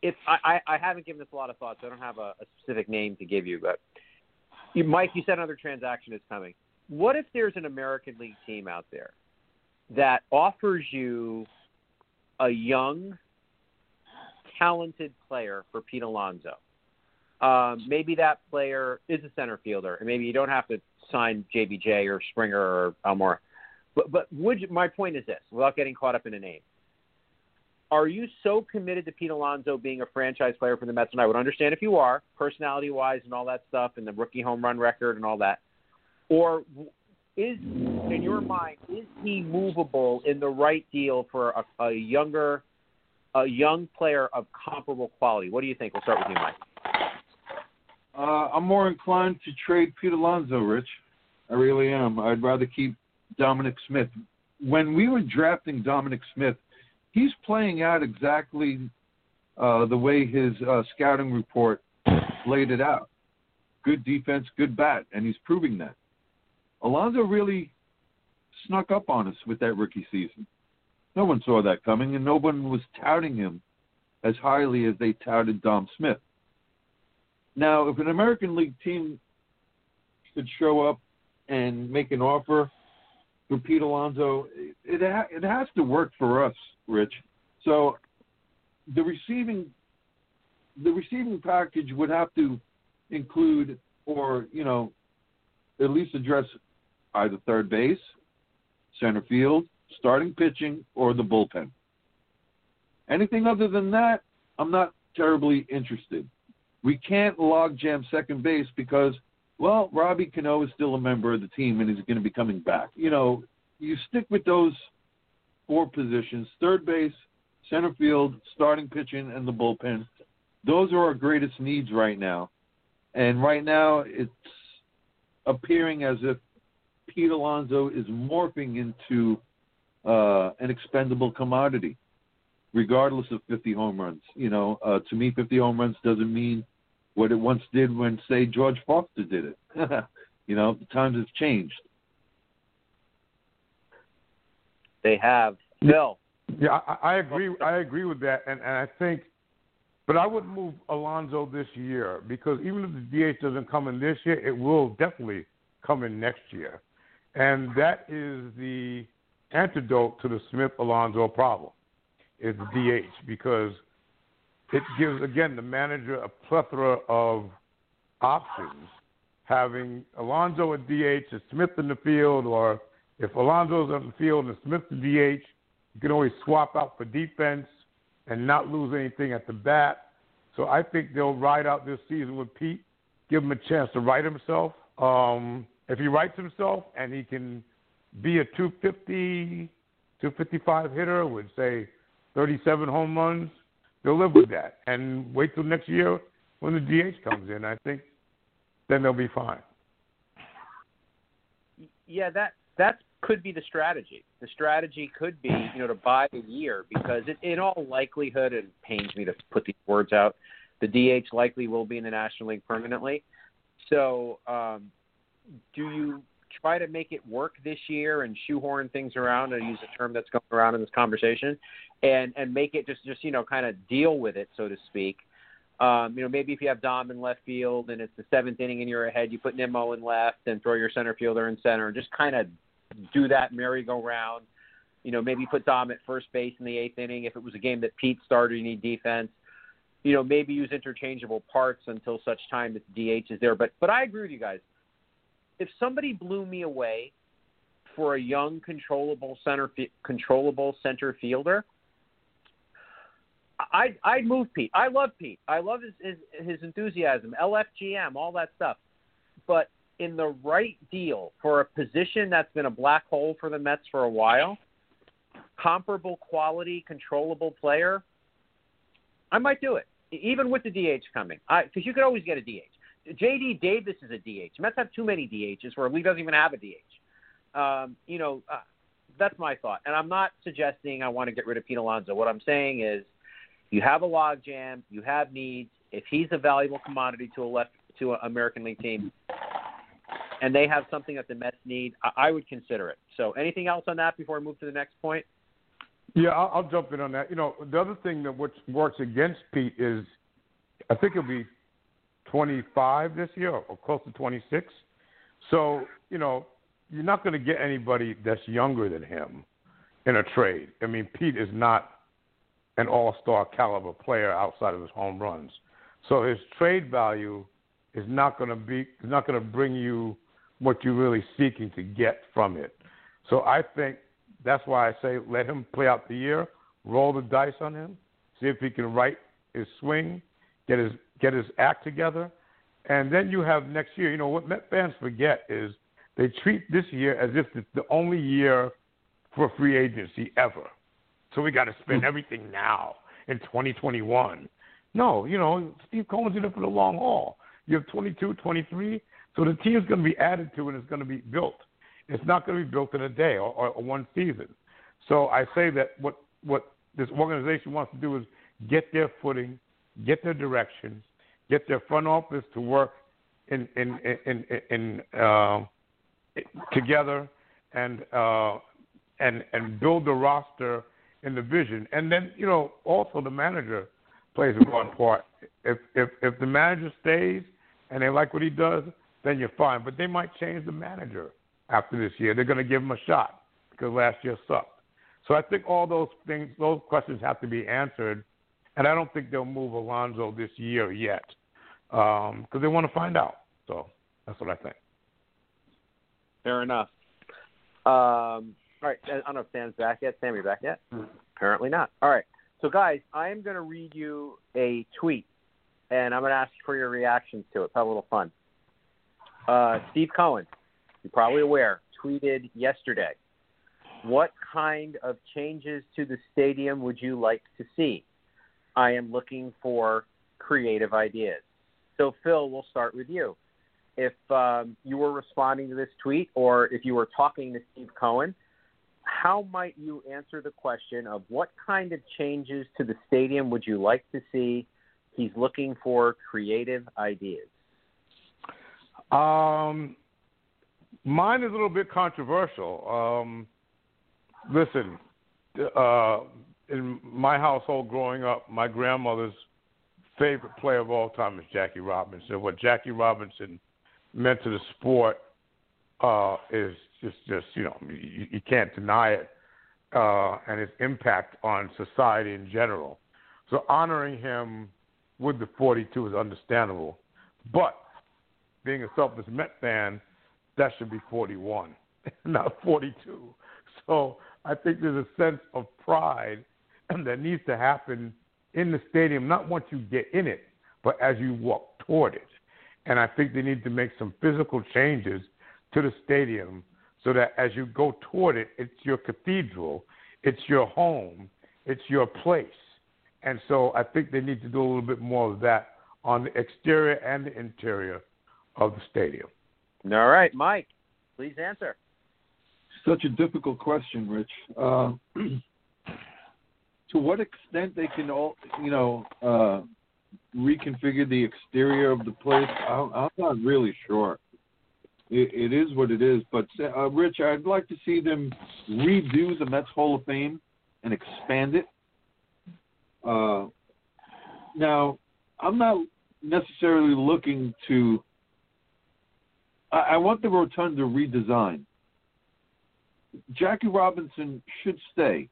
If I, I, I haven't given this a lot of thought, so I don't have a, a specific name to give you, but you, Mike, you said another transaction is coming. What if there's an American League team out there that offers you a young, talented player for Pete Alonso? Um, maybe that player is a center fielder, and maybe you don't have to sign JBJ or Springer or Almora. But but would you, my point is this, without getting caught up in a name, are you so committed to Pete Alonso being a franchise player for the Mets? And I would understand if you are, personality wise, and all that stuff, and the rookie home run record and all that. Or is, in your mind, is he movable in the right deal for a, a younger, a young player of comparable quality? What do you think? We'll start with you, Mike. Uh, I'm more inclined to trade Pete Alonso, Rich. I really am. I'd rather keep Dominic Smith. When we were drafting Dominic Smith, he's playing out exactly uh, the way his uh, scouting report laid it out. Good defense, good bat, and he's proving that. Alonso really snuck up on us with that rookie season. No one saw that coming, and no one was touting him as highly as they touted Dom Smith. Now, if an American League team could show up and make an offer for Pete Alonso, it ha- it has to work for us, Rich. So the receiving the receiving package would have to include, or you know, at least address either third base, center field, starting pitching, or the bullpen. Anything other than that, I'm not terribly interested. We can't log jam second base because well, Robbie Cano is still a member of the team and he's going to be coming back. You know, you stick with those four positions third base, center field, starting pitching, and the bullpen. Those are our greatest needs right now. And right now, it's appearing as if Pete Alonso is morphing into uh, an expendable commodity, regardless of 50 home runs. You know, uh, to me, 50 home runs doesn't mean what it once did when, say, George Foster did it. you know, the times have changed. They have. Phil, Yeah, I, I agree. I agree with that, and, and I think, but I would move Alonso this year because even if the DH doesn't come in this year, it will definitely come in next year, and that is the antidote to the Smith Alonso problem. Is the DH because it gives again the manager a plethora of options. Having Alonso at DH and Smith in the field, or if Alonso's on the field and Smith the DH, you can always swap out for defense and not lose anything at the bat. So I think they'll ride out this season with Pete, give him a chance to right himself. Um, if he rights himself and he can be a 250, 255 hitter with say 37 home runs, they'll live with that and wait till next year when the DH comes in. I think then they'll be fine. Yeah, that that could be the strategy. The strategy could be, you know, to buy a year because it, in all likelihood, it pains me to put these words out. The DH likely will be in the National League permanently. So, um, do you try to make it work this year and shoehorn things around and use a term that's going around in this conversation and and make it just just you know kind of deal with it so to speak. Um, you know maybe if you have Dom in left field and it's the seventh inning and you're ahead you put Nimmo in left and throw your center fielder in center and just kind of do that merry-go-round. You know maybe put Dom at first base in the eighth inning if it was a game that Pete started you need defense. You know maybe use interchangeable parts until such time that DH is there. But but I agree with you guys if somebody blew me away for a young controllable center controllable center fielder, I'd I'd move Pete. I love Pete. I love his his, his enthusiasm, LFGM, all that stuff. But in the right deal for a position that's been a black hole for the Mets for a while, comparable quality, controllable player, I might do it, even with the DH coming. Because you could always get a DH. JD Davis is a DH. Mets have too many DHs where Lee doesn't even have a DH. Um, you know, uh, that's my thought. And I'm not suggesting I want to get rid of Pete Alonso. What I'm saying is, you have a logjam, you have needs. If he's a valuable commodity to a left to an American League team, and they have something that the Mets need, I, I would consider it. So, anything else on that before I move to the next point? Yeah, I'll, I'll jump in on that. You know, the other thing that which works against Pete is, I think it'll be 25 this year, or close to 26. So, you know, you're not going to get anybody that's younger than him in a trade. I mean, Pete is not an all star caliber player outside of his home runs. So his trade value is not going to be is not going to bring you what you're really seeking to get from it. So I think that's why I say let him play out the year, roll the dice on him, see if he can right his swing, get his get his act together, and then you have next year. You know what Met fans forget is they treat this year as if it's the only year for free agency ever. So we got to spend hmm. everything now in 2021. No, you know Steve Cohen's in it for the long haul. You have 22, 23, so the team is going to be added to and it's going to be built. It's not going to be built in a day or, or, or one season. So I say that what what this organization wants to do is get their footing, get their direction, get their front office to work in in in in, in uh, together and uh, and and build the roster in the vision. And then you know also the manager plays a important part. If if if the manager stays and they like what he does, then you're fine. But they might change the manager after this year. They're going to give him a shot because last year sucked. So I think all those things, those questions have to be answered. And I don't think they'll move Alonso this year yet because um, they want to find out. So that's what I think. Fair enough. Um, all right. I don't know if Sam's back yet. Sam, you back yet? Mm-hmm. Apparently not. All right. So, guys, I am going to read you a tweet, and I'm going to ask for your reactions to it. Have a little fun. Uh, Steve Cohen, you're probably aware, tweeted yesterday. What kind of changes to the stadium would you like to see? I am looking for creative ideas. So, Phil, we'll start with you. If um, you were responding to this tweet or if you were talking to Steve Cohen, how might you answer the question of what kind of changes to the stadium would you like to see? He's looking for creative ideas. Um, mine is a little bit controversial. Um, listen, uh, in my household growing up, my grandmother's favorite player of all time is Jackie Robinson. What Jackie Robinson meant to the sport uh, is just, just you know, you, you can't deny it, uh, and its impact on society in general. So honoring him with the 42 is understandable, but being a selfless Met fan, that should be 41, not 42. So I think there's a sense of pride that needs to happen in the stadium, not once you get in it, but as you walk toward it. And I think they need to make some physical changes to the stadium so that as you go toward it, it's your cathedral, it's your home, it's your place. And so I think they need to do a little bit more of that on the exterior and the interior of the stadium. All right, Mike, please answer. Such a difficult question, Rich. Uh, to what extent they can all, you know, uh, reconfigure the exterior of the place, I'm, I'm not really sure. It, it is what it is, but uh, Rich, I'd like to see them redo the Mets Hall of Fame and expand it. Uh, now, I'm not necessarily looking to. I, I want the rotunda redesigned. Jackie Robinson should stay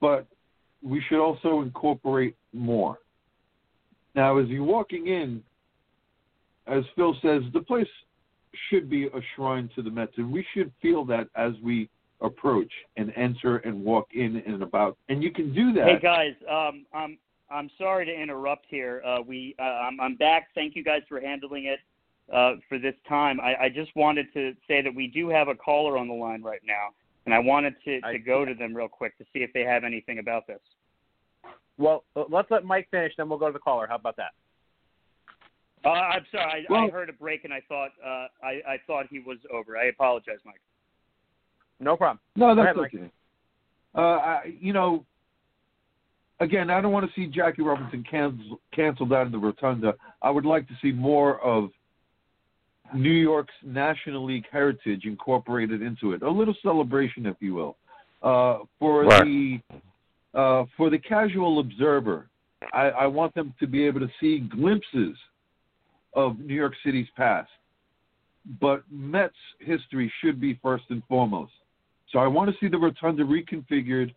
but we should also incorporate more. Now, as you're walking in, as Phil says, the place should be a shrine to the Mets, and we should feel that as we approach and enter and walk in and about. And you can do that. Hey guys, um, I'm I'm sorry to interrupt here. Uh, we uh, I'm, I'm back. Thank you guys for handling it uh, for this time. I, I just wanted to say that we do have a caller on the line right now and I wanted to, to I, go to them real quick to see if they have anything about this. Well, uh, let's let Mike finish, then we'll go to the caller. How about that? Uh, I'm sorry, I, well, I heard a break, and I thought uh, I, I thought he was over. I apologize, Mike. No problem. No, that's ahead, okay. Uh, I, you know, again, I don't want to see Jackie Robinson cancel, canceled out of the rotunda. I would like to see more of New York's National League heritage incorporated into it. A little celebration, if you will, uh, for right. the uh, for the casual observer. I, I want them to be able to see glimpses of New York City's past, but Mets history should be first and foremost. So I want to see the rotunda reconfigured.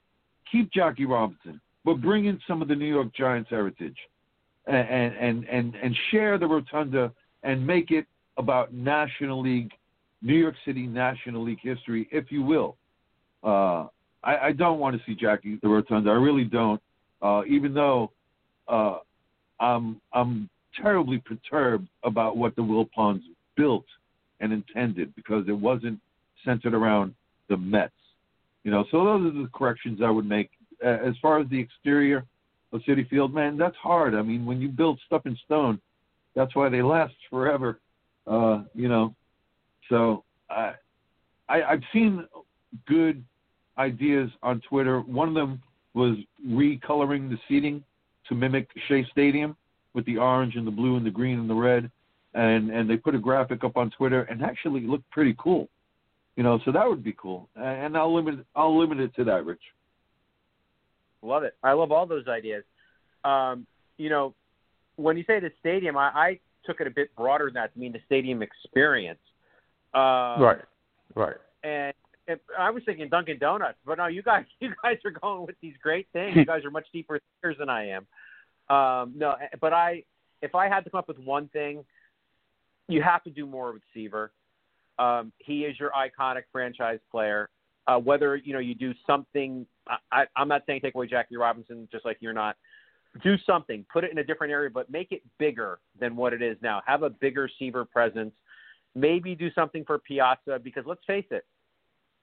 Keep Jackie Robinson, but bring in some of the New York Giants heritage, and and and and share the rotunda and make it about National League, New York City National League history, if you will. Uh, I, I, don't want to see Jackie the Rotunda. I really don't. Uh, even though uh, I'm I'm terribly perturbed about what the Wilpons built and intended because it wasn't centered around the Mets. You know, so those are the corrections I would make. As far as the exterior of Citi Field, man, that's hard. I mean, when you build stuff in stone, that's why they last forever. Uh, you know, so I, I I've seen good ideas on Twitter. One of them was recoloring the seating to mimic Shea Stadium with the orange and the blue and the green and the red, and and they put a graphic up on Twitter and actually looked pretty cool. You know, so that would be cool. And I'll limit I'll limit it to that, Rich. Love it. I love all those ideas. Um, you know, when you say the stadium, I, I took it a bit broader than that to mean the stadium experience. Uh, right, right. And, and I was thinking Dunkin' Donuts, but no, you guys, you guys are going with these great things. you guys are much deeper thinkers than I am. Um, no, but I, if I had to come up with one thing, you have to do more with Seaver. Um, he is your iconic franchise player. Uh, whether you know you do something, I, I, I'm not saying take away Jackie Robinson, just like you're not do something, put it in a different area, but make it bigger than what it is now. Have a bigger Seaver presence. Maybe do something for Piazza because let's face it,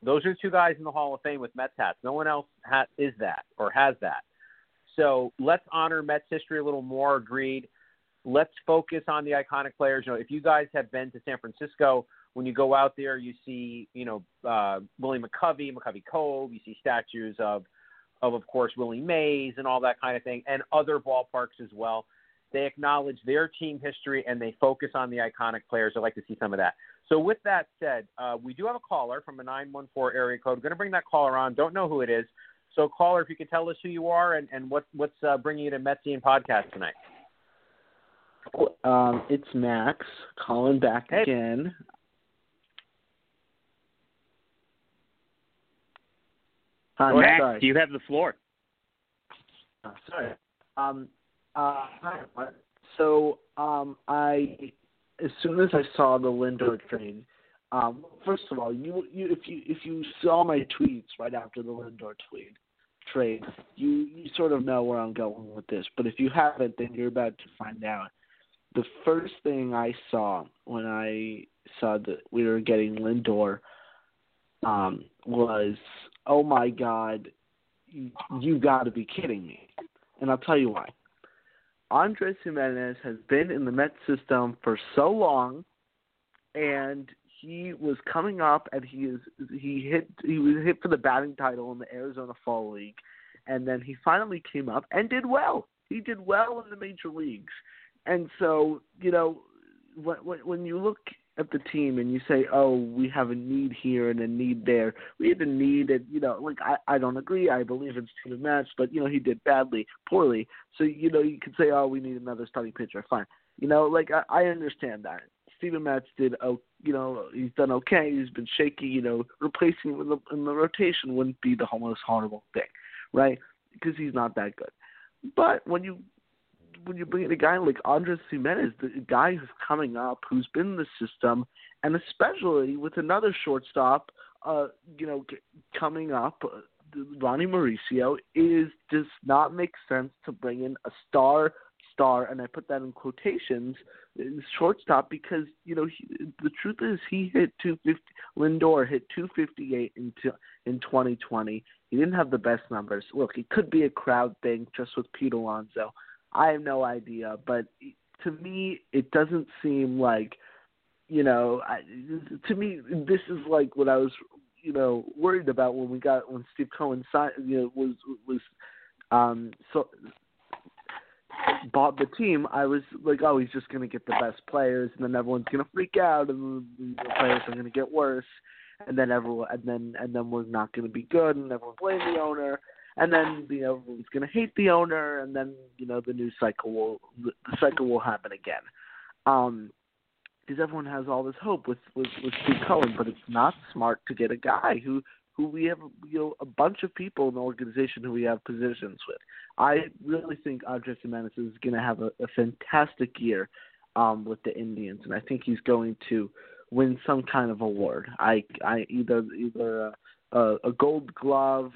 those are two guys in the Hall of Fame with Mets hats. No one else ha- is that or has that. So let's honor Mets history a little more. Agreed. Let's focus on the iconic players. You know, if you guys have been to San Francisco, when you go out there, you see, you know, uh, Willie McCovey, McCovey Cove. You see statues of of, of course, Willie Mays and all that kind of thing, and other ballparks as well. They acknowledge their team history and they focus on the iconic players. I'd like to see some of that. So with that said, uh, we do have a caller from a 914 area code. We're going to bring that caller on. Don't know who it is. So caller, if you could tell us who you are and, and what, what's uh, bringing you to Metsian podcast tonight. Um, it's Max calling back Hey. again. Hi, Max, sorry. you have the floor. Uh, sorry. Um, uh, hi. So, um, I as soon as I saw the Lindor trade, um, first of all, you, you if you if you saw my tweets right after the Lindor tweet trade, you you sort of know where I'm going with this. But if you haven't, then you're about to find out. The first thing I saw when I saw that we were getting Lindor um, was, oh my God, you, got to be kidding me. And I'll tell you why. Andres Gimenez has been in the Mets system for so long, and he was coming up, and he is he hit he was hit for the batting title in the Arizona Fall League, and then he finally came up and did well. He did well in the major leagues, and so you know when, when you look at the team and you say, "Oh, we have a need here and a need there," we had a need, and you know, like I, I don't agree. I believe in Steven Matz, but you know, he did badly, poorly. So you know, you could say, "Oh, we need another starting pitcher." Fine, you know, like I, I understand that. Steven Matz did, oh, you know, he's done okay. He's been shaky. You know, replacing him in the, in the rotation wouldn't be the most horrible thing, right? Because he's not that good. But when you when you bring in a guy like Andres Gimenez, the guy who's coming up, who's been in the system, and especially with another shortstop, uh, you know, coming up, uh, Ronny Mauricio, is does not make sense to bring in a star star, and I put that in quotations, shortstop because you know he, the truth is he hit 250. Lindor hit 258 in in 2020. He didn't have the best numbers. Look, it could be a crowd thing just with Pete Alonso. I have no idea, but to me, it doesn't seem like, you know, I, to me, this is like what I was, you know, worried about when we got when Steve Cohen signed, you know, was was um so bought the team. I was like, oh, he's just gonna get the best players, and then everyone's gonna freak out, and the players are gonna get worse, and then everyone, and then and then we're not gonna be good, and everyone blame the owner and then you know everyone's going to hate the owner, and then you know the news cycle will the cycle will happen again. Um, because everyone has all this hope with with with Steve Cohen, but it's not smart to get a guy who who we have you know a bunch of people in the organization who we have positions with. I really think Andres Gimenez is going to have a, a fantastic year um, with the Indians, and I think he's going to win some kind of award. I I either either. Uh, a gold glove,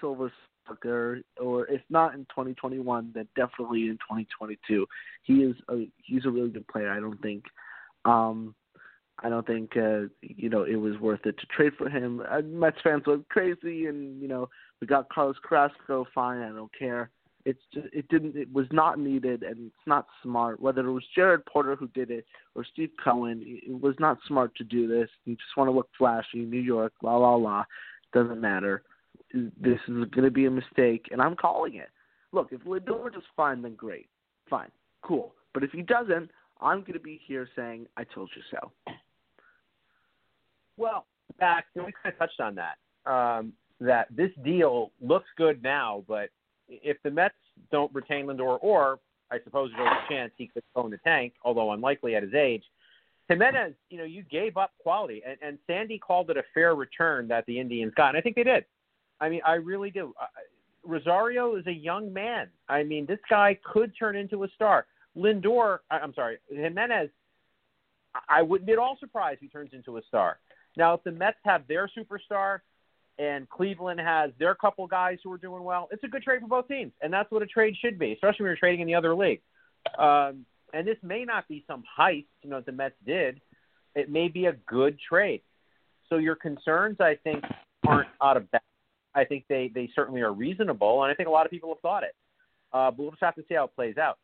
silver sucker, or if not in 2021, then definitely in 2022. He is a he's a really good player. I don't think um I don't think uh, you know it was worth it to trade for him. Uh, Mets fans went crazy, and you know we got Carlos Carrasco. Fine, I don't care. It's just, it didn't it was not needed, and it's not smart. Whether it was Jared Porter who did it or Steve Cohen, it was not smart to do this. You just want to look flashy, New York, la la la. Doesn't matter. This is going to be a mistake, and I'm calling it. Look, if Lindor does fine, then great, fine, cool. But if he doesn't, I'm going to be here saying, "I told you so." Well, back, we kind of touched on that. Um, that this deal looks good now, but if the Mets don't retain Lindor, or I suppose there's a chance he could go in the tank, although unlikely at his age. Gimenez, you know, you gave up quality, and, and Sandy called it a fair return that the Indians got, and I think they did. I mean, I really do. Rosario is a young man. I mean, this guy could turn into a star. Lindor, I'm sorry, Gimenez. I wouldn't be at all surprised if he turns into a star. Now, if the Mets have their superstar and Cleveland has their couple guys who are doing well, it's a good trade for both teams, and that's what a trade should be, especially when you're trading in the other league. Um, and this may not be some heist, you know, that the Mets did. It may be a good trade. So your concerns, I think, aren't out of bounds. I think they they certainly are reasonable, and I think a lot of people have thought it. Uh, but we'll just have to see how it plays out.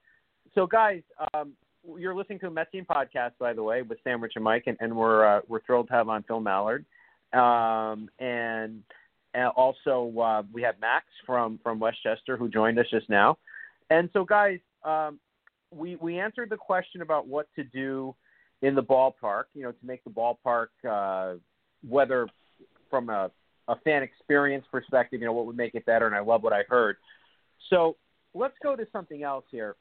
So, guys, um, you're listening to a Metsian podcast, by the way, with Sam, Rich, and Mike, and, and we're uh, we're thrilled to have on Phil Maillard, um, and, and also uh, we have Max from from Westchester who joined us just now. And so, guys, um, we we answered the question about what to do in the ballpark, you know, to make the ballpark, uh, whether from a, a fan experience perspective, you know, what would make it better. And I love what I heard. So let's go to something else here.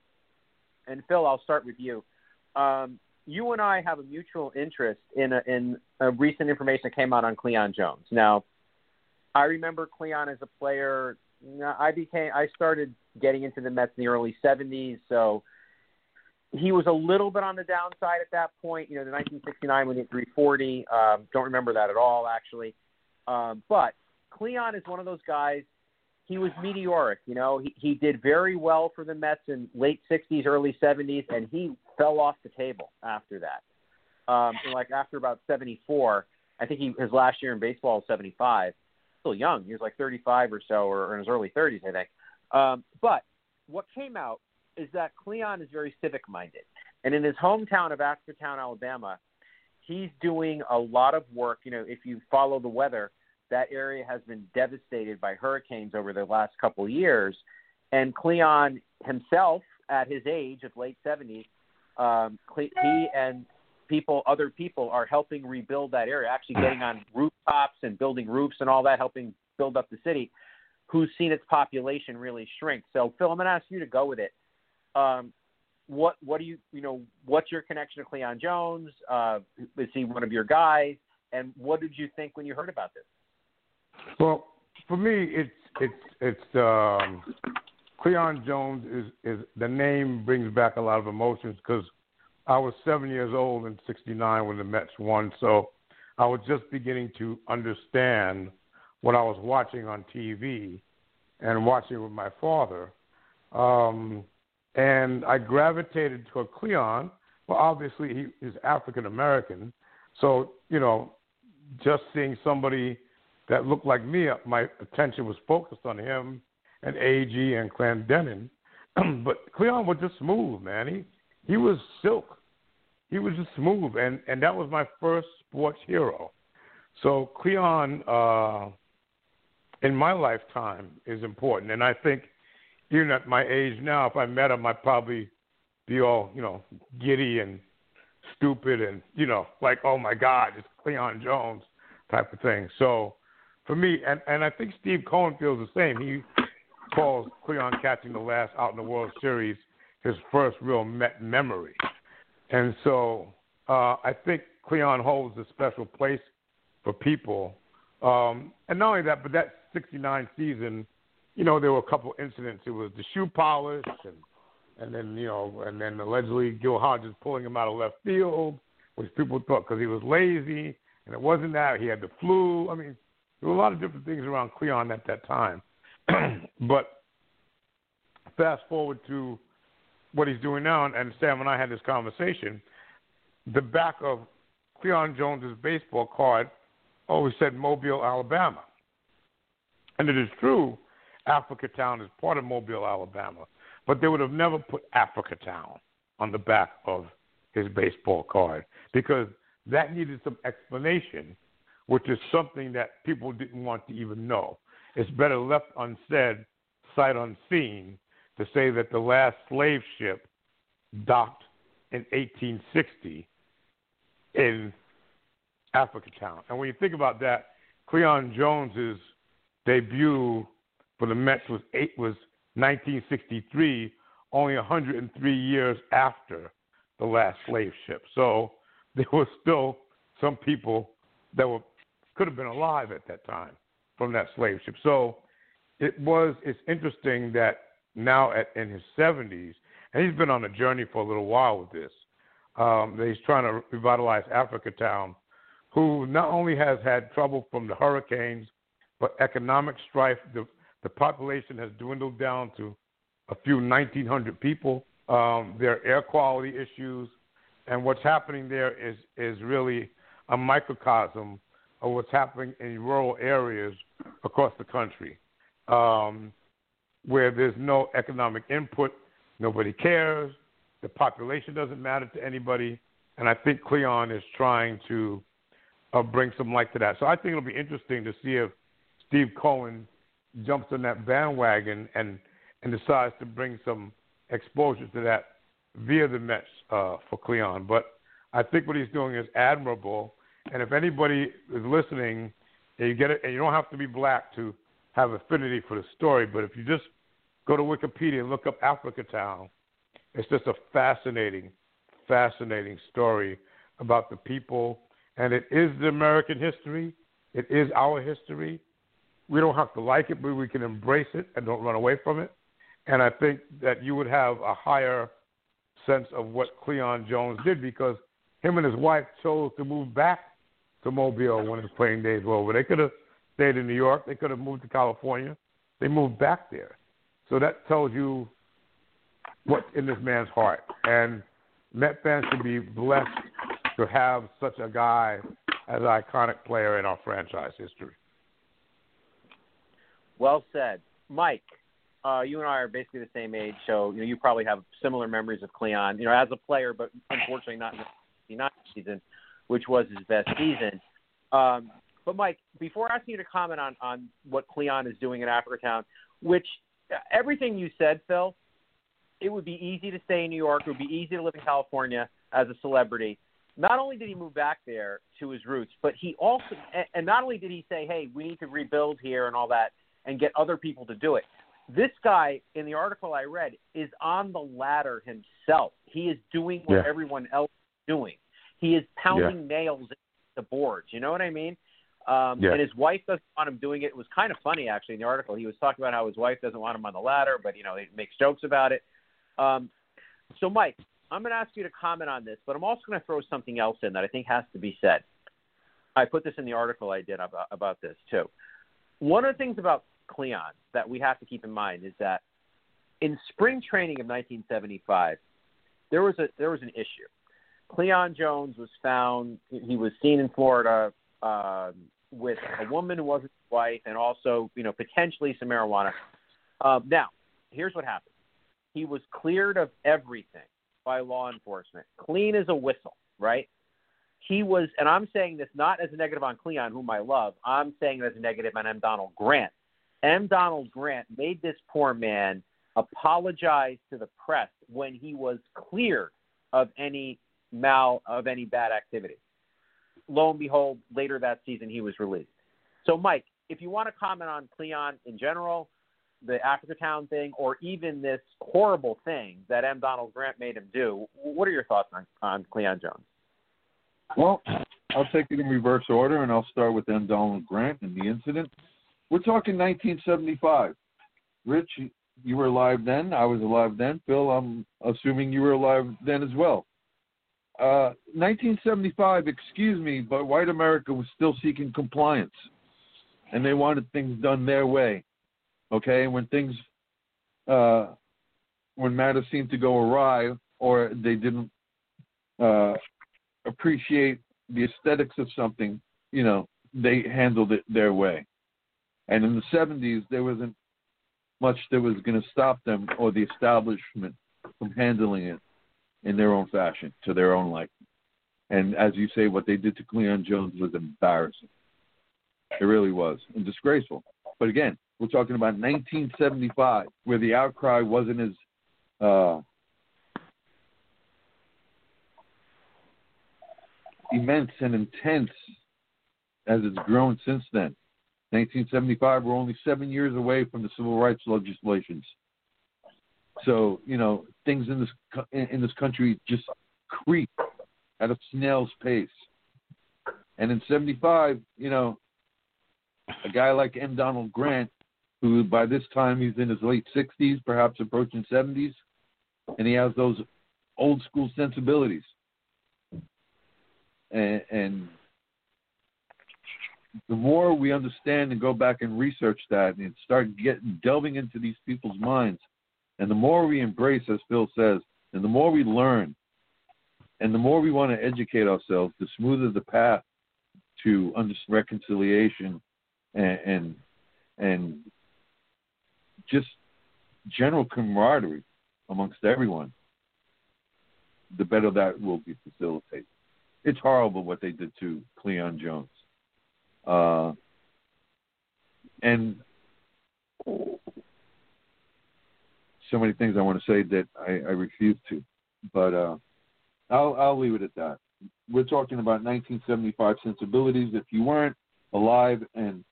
And Phil, I'll start with you. Um, you and I have a mutual interest in a, in a recent information that came out on Cleon Jones. Now, I remember Cleon as a player. I became I started getting into the Mets in the early '70s, so he was a little bit on the downside at that point. You know, the 1969 when he hit 340. Um, don't remember that at all, actually. Um, but Cleon is one of those guys. He was meteoric. You know, he he did very well for the Mets in late 60s, early 70s, and he fell off the table after that. Um, like after about 74, I think he his last year in baseball was 75. Still young. He was like 35 or so, or, or in his early 30s, I think. Um, but what came out is that Cleon is very civic minded. And in his hometown of Africatown, Alabama, he's doing a lot of work. You know, if you follow the weather, that area has been devastated by hurricanes over the last couple of years. And Cleon himself, at his age of late 70s, um, he and people, other people, are helping rebuild that area, actually getting on rooftops and building roofs and all that, helping build up the city, who's seen its population really shrink. So, Phil, I'm going to ask you to go with it. Um, what what do you you know what's your connection to Cleon Jones? Uh, is he one of your guys? And what did you think when you heard about this? Well, for me, it's it's it's um, Cleon Jones is is the name brings back a lot of emotions because I was seven years old in '69 when the Mets won, so I was just beginning to understand what I was watching on TV and watching with my father. Um, and I gravitated toward Cleon. Well, obviously he is African American, so you know, just seeing somebody that looked like me, my attention was focused on him and Agee and Clendenon. but Cleon was just smooth, man. He he was silk. He was just smooth, and and that was my first sports hero. So Cleon, uh, in my lifetime, is important, and I think even at my age now, if I met him, I'd probably be all, you know, giddy and stupid and, you know, like, oh my God, it's Cleon Jones type of thing. So for me, and, and I think Steve Cohen feels the same. He calls Cleon catching the last out in the World Series his first real Met memory. And so uh, I think Cleon holds a special place for people. Um, and not only that, but that 69 season you know, there were a couple incidents. It was the shoe polish, and and then you know, and then allegedly Gil Hodges pulling him out of left field, which people thought because he was lazy, and it wasn't that he had the flu. I mean, there were a lot of different things around Cleon at that time. but fast forward to what he's doing now, and Sam and I had this conversation. The back of Cleon Jones's baseball card always said Mobile, Alabama, and it is true Africatown is part of Mobile, Alabama, but they would have never put Africatown on the back of his baseball card because that needed some explanation, which is something that people didn't want to even know. It's better left unsaid, sight unseen, to say that the last slave ship docked in 1860 in Africa Town. And when you think about that, Cleon Jones's debut for the Mets was eight was 1963, only 103 years after the last slave ship. So there were still some people that were could have been alive at that time from that slave ship. So it was it's interesting that now at in his 70s, and he's been on a journey for a little while with this. Um, that he's trying to revitalize Africatown, who not only has had trouble from the hurricanes, but economic strife, the the population has dwindled down to a few 1,900 people. Um, there are air quality issues, and what's happening there is is really a microcosm of what's happening in rural areas across the country, um, where there's no economic input, nobody cares, the population doesn't matter to anybody, and I think Cleon is trying to uh, bring some light to that. So I think it'll be interesting to see if Steve Cohen jumps on that bandwagon and and decides to bring some exposure to that via the Mets uh, for Cleon. But I think what he's doing is admirable. And if anybody is listening, you get it, and you don't have to be black to have affinity for the story, but if you just go to Wikipedia and look up Africatown, it's just a fascinating, fascinating story about the people, and it is the American history. It is our history. We don't have to like it, but we can embrace it and don't run away from it. And I think that you would have a higher sense of what Cleon Jones did because him and his wife chose to move back to Mobile when his playing days were over. They could have stayed in New York. They could have moved to California. They moved back there. So that tells you what's in this man's heart. And Met fans should be blessed to have such a guy as an iconic player in our franchise history. Well said, Mike. Uh, you and I are basically the same age, so you know you probably have similar memories of Cleon. You know, as a player, but unfortunately not in the '69 season, which was his best season. Um, but Mike, before asking you to comment on on what Cleon is doing at Africatown, which everything you said, Phil, it would be easy to stay in New York. It would be easy to live in California as a celebrity. Not only did he move back there to his roots, but he also, and not only did he say, hey, we need to rebuild here and all that and get other people to do it. This guy, in the article I read, is on the ladder himself. He is doing what Yeah. everyone else is doing. He is pounding Yeah. nails into the boards. You know what I mean? Um, Yeah. And his wife doesn't want him doing it. It was kind of funny, actually, in the article. He was talking about how his wife doesn't want him on the ladder, but, you know, he makes jokes about it. Um, so, Mike, I'm going to ask you to comment on this, but I'm also going to throw something else in that I think has to be said. I put this in the article I did about, about this, too. One of the things about Cleon that we have to keep in mind is that in spring training of 1975, there was a there was an issue. Cleon Jones was found. He was seen in Florida um, with a woman who wasn't his wife, and also you know potentially some marijuana. Um, now, here's what happened. He was cleared of everything by law enforcement, clean as a whistle, right? He was, and I'm saying this not as a negative on Cleon, whom I love. I'm saying it as a negative on M. Donald Grant. M. Donald Grant made this poor man apologize to the press when he was cleared of any mal of any bad activity. Lo and behold, later that season he was released. So, Mike, if you want to comment on Cleon in general, the Africatown thing, or even this horrible thing that M. Donald Grant made him do, what are your thoughts on, on Cleon Jones? Well, I'll take it in reverse order, and I'll start with M. Donald Grant and the incident. We're talking 1975. Rich, you were alive then. I was alive then. Phil, I'm assuming you were alive then as well. Uh, 1975, excuse me, but white America was still seeking compliance, and they wanted things done their way. Okay, when things, uh, when matters seemed to go awry, or they didn't uh, appreciate the aesthetics of something, you know, they handled it their way. And in the 70s, there wasn't much that was going to stop them or the establishment from handling it in their own fashion, to their own liking. And as you say, what they did to Cleon Jones was embarrassing. It really was, and disgraceful. But again, we're talking about 1975, where the outcry wasn't as uh, immense and intense as it's grown since then. 1975, we're only seven years away from the civil rights legislations. So you know things in this in this country just creep at a snail's pace. And in '75, you know, a guy like M. Donald Grant, who by this time he's in his late 60s, perhaps approaching 70s, and he has those old school sensibilities. And, and the more we understand and go back and research that and start getting delving into these people's minds, and the more we embrace, as Phil says, and the more we learn, and the more we want to educate ourselves, the smoother the path to reconciliation and, and and just general camaraderie amongst everyone, the better that will be facilitated. It's horrible what they did to Cleon Jones. Uh, and so many things I want to say that I, I refuse to, but uh, I'll I'll leave it at that. we're talking about 1975 sensibilities. If you weren't alive and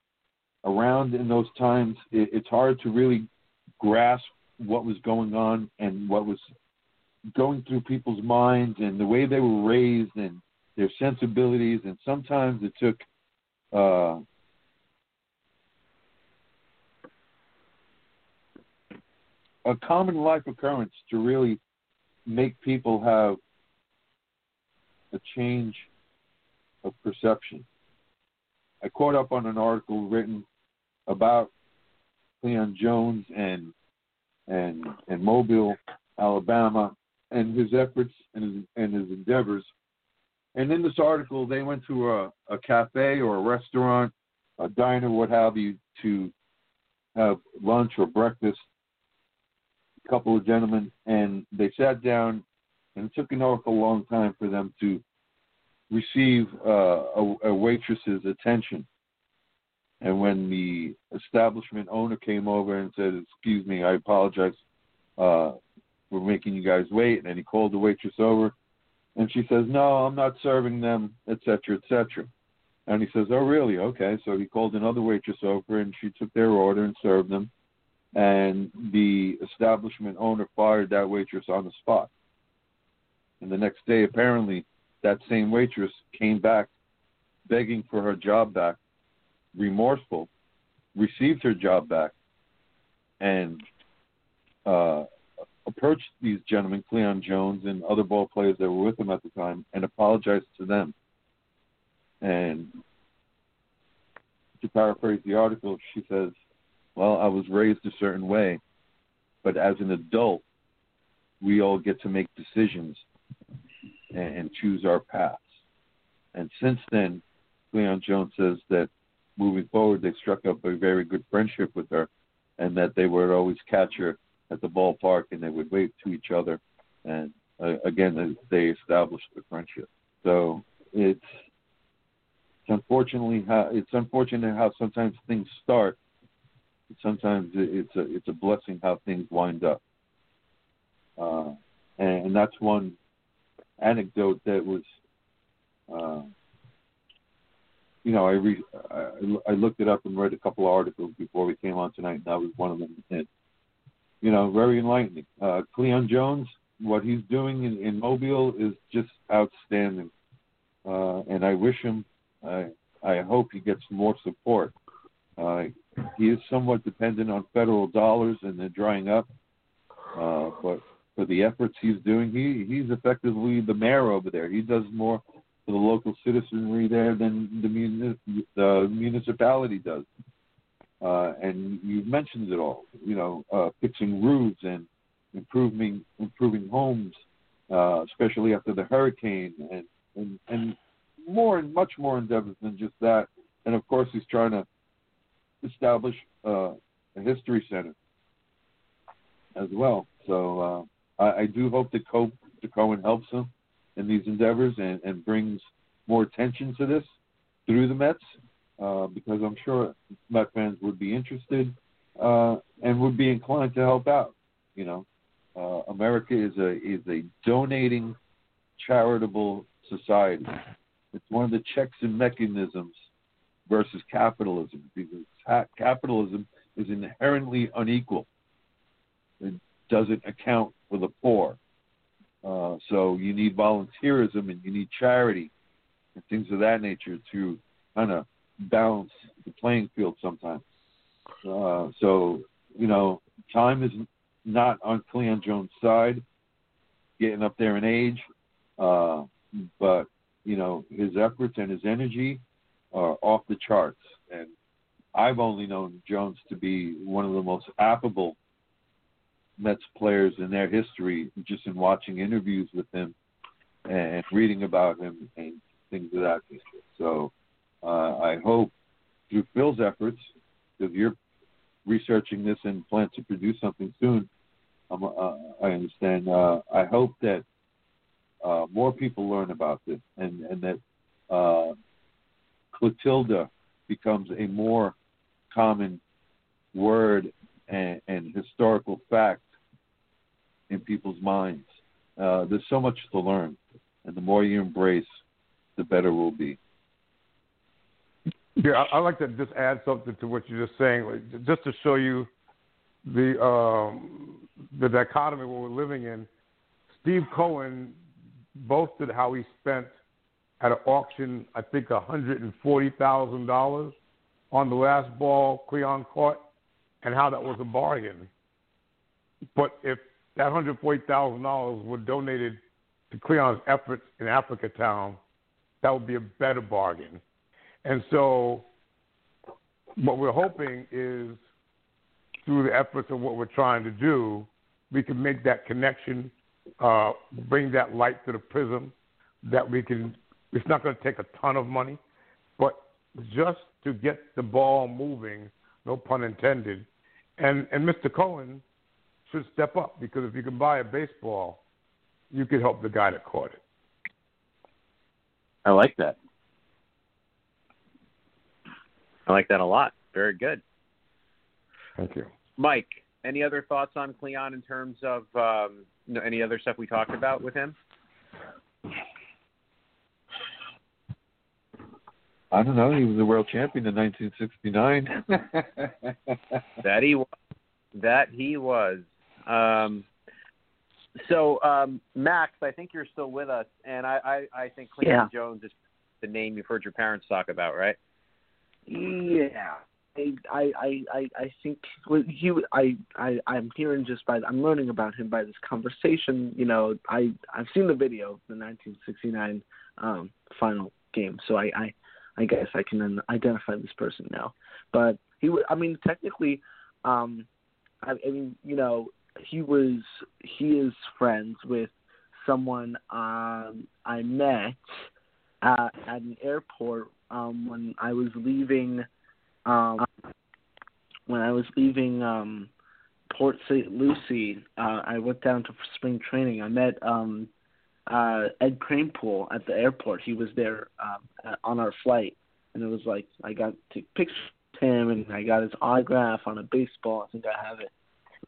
around in those times, it, it's hard to really grasp what was going on and what was going through people's minds and the way they were raised and their sensibilities. And sometimes it took uh, a common life occurrence to really make people have a change of perception. I caught up on an article written about Cleon Jones and and and Mobile, Alabama, and his efforts and his, and his endeavors. And in this article, they went to a, a cafe or a restaurant, a diner, what have you, to have lunch or breakfast. A couple of gentlemen, and they sat down, and it took an awful long time for them to receive uh, a, a waitress's attention. And when the establishment owner came over and said, "Excuse me, I apologize uh, for making you guys wait," and then he called the waitress over, and she says, "No, I'm not serving them, etc., etc." And he says, "Oh, really? Okay." So he called another waitress over, and she took their order and served them. And the establishment owner fired that waitress on the spot. And the next day, apparently, that same waitress came back begging for her job back, remorseful, received her job back, and uh, approached these gentlemen, Cleon Jones and other ball players that were with him at the time, and apologized to them. And to paraphrase the article, she says, Well, I was raised a certain way, but as an adult, we all get to make decisions and, choose our paths. And since then, Cleon Jones says that moving forward, they struck up a very good friendship with her, and that they would always catch her at the ballpark and they would wave to each other. And uh, again, they established a friendship. So it's it's unfortunately how it's unfortunate how sometimes things start. Sometimes it's a it's a blessing how things wind up. Uh, and, and that's one anecdote that was, uh, you know, I, re- I I looked it up and read a couple of articles before we came on tonight, and that was one of them. And you know, very enlightening. Uh, Cleon Jones, what he's doing in, in Mobile is just outstanding, uh, and I wish him. I I hope he gets more support. Uh, he is somewhat dependent on federal dollars, and they're drying up. Uh, but for the efforts he's doing. He he's effectively the mayor over there. He does more for the local citizenry there than the, muni- the municipality does. Uh, and you've mentioned it all. You know, uh, fixing roofs and improving improving homes, uh, especially after the hurricane, and and and more and much more endeavors than just that. And of course, he's trying to establish uh, a history center as well. So uh, I, I do hope that Co- Cohen helps him in these endeavors and, and brings more attention to this through the Mets, uh, because I'm sure Met fans would be interested uh, and would be inclined to help out. You know, uh, America is a is a donating, charitable society. It's one of the checks and mechanisms versus capitalism because ha- capitalism is inherently unequal. It doesn't account for the poor. Uh, so you need volunteerism and you need charity and things of that nature to kind of balance the playing field sometimes. Uh, so, you know, time is not on Cleon Jones' side, getting up there in age, uh, but, you know, his efforts and his energy are off the charts. And I've only known Jones to be one of the most affable Mets players in their history just in watching interviews with him and reading about him and things of that nature. So I hope through Phil's efforts, because you're researching this and plan to produce something soon, um, uh, I understand. Uh, I hope that uh, more people learn about this and, and that uh, Clotilda becomes a more common word and, and historical fact in people's minds. Uh, there's so much to learn, and the more you embrace the better we'll be. Yeah, I, I like to just add something to what you're just saying, just to show you the um, the dichotomy what we're living in. Steve Cohen boasted how he spent at an auction, I think, hundred and forty thousand dollars on the last ball Cleon caught, and how that was a bargain. But if that hundred forty thousand dollars were donated to Cleon's efforts in Africatown, that would be a better bargain. And so, what we're hoping is through the efforts of what we're trying to do, we can make that connection, uh, bring that light to the prism, that we can. It's not going to take a ton of money, but just to get the ball moving, no pun intended. And and Mr. Cohen should step up because if you can buy a baseball, you could help the guy that caught it. I like that. I like that a lot. Very good. Thank you. Mike, any other thoughts on Cleon in terms of um, any other stuff we talked about with him? I don't know. He was a world champion in 1969. that he was. That he was. Um, so, um, Max, I think you're still with us, and I, I, I think Cleon Yeah. Jones is the name you've heard your parents talk about, right? Yeah. I I I I think he I I I'm hearing just by I'm learning about him by this conversation. You know, I I've seen the video of the 1969 um, final game, so I I I guess I can identify this person now. But he I mean technically, um, I, I mean you know he was he is friends with someone um I met at, at an airport um when I was leaving um when I was leaving um Port St. Lucie, uh I went down to spring training. I met um uh Ed Kranepool at the airport. He was there um uh, on our flight and it was like I got to with him and I got his autograph on a baseball. I think I have it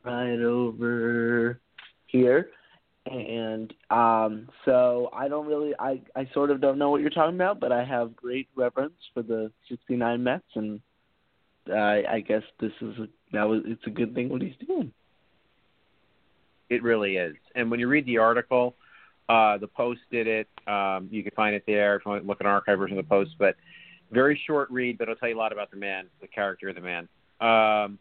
right over here. And um so I don't really I I sort of don't know what you're talking about, but I have great reverence for the 69 Mets and I I guess this is a that was it's a good thing what he's doing. It really is. And when you read the article, uh, the Post did it. Um, you can find it there if you want to look at an archive version of the Post. But very short read, but it'll tell you a lot about the man, the character of the man. Um,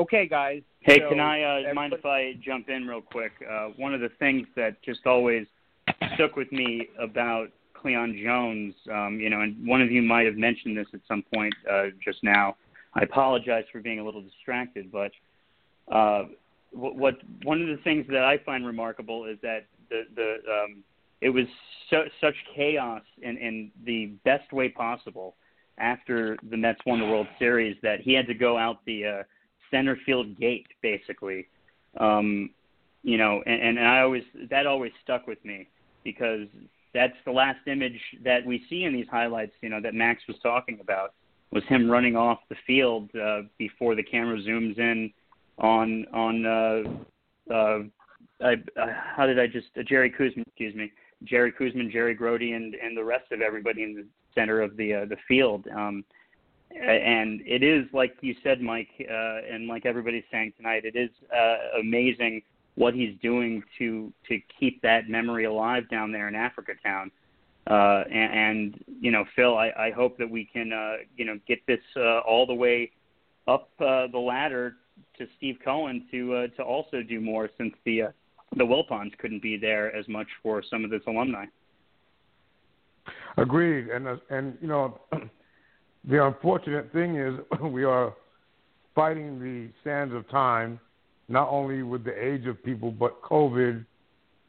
okay, guys. Hey, so can I uh, mind if I jump in real quick? Uh, one of the things that just always stuck with me about Cleon Jones, um, you know, and one of you might have mentioned this at some point uh, just now. I apologize for being a little distracted, but uh, what, what one of the things that I find remarkable is that the the um, it was so, such chaos in, in the best way possible after the Mets won the World Series that he had to go out the uh, center field gate basically. Um, you know, and, and I always that always stuck with me because that's the last image that we see in these highlights. You know that Max was talking about was him running off the field uh, before the camera zooms in on on uh, uh, I, uh, how did I just uh, Jerry Koosman, excuse me, Jerry Koosman, Jerry Grote, and and the rest of everybody in the center of the uh, the field. Um, and it is like you said, Mike, uh, and like everybody's saying tonight, it is uh, amazing what he's doing to to keep that memory alive down there in Africa Town. Uh, and, and you know, Phil, I, I hope that we can uh, you know get this uh, all the way up uh, the ladder to Steve Cohen to uh, to also do more since the uh, the Wilpons couldn't be there as much for some of this alumni. Agreed, and uh, and you know, the unfortunate thing is we are fighting the sands of time, not only with the age of people, but COVID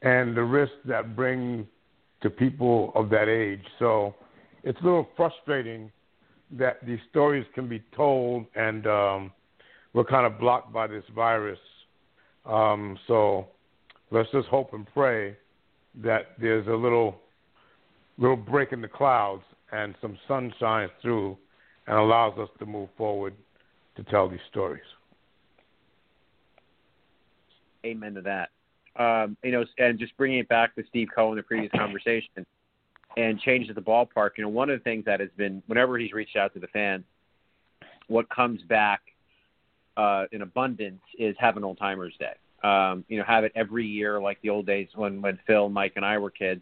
and the risk that brings to people of that age. So it's a little frustrating that these stories can be told, and um, we're kind of blocked by this virus. Um, so let's just hope and pray that there's a little little break in the clouds and some sun shines through and allows us to move forward to tell these stories. Amen to that. Um, you know, and just bringing it back to Steve Cohen, the previous conversation. and changes the ballpark. You know, one of the things that has been whenever he's reached out to the fans, what comes back uh, in abundance is have an old timers day. Um, you know, have it every year like the old days when when Phil, Mike, and I were kids.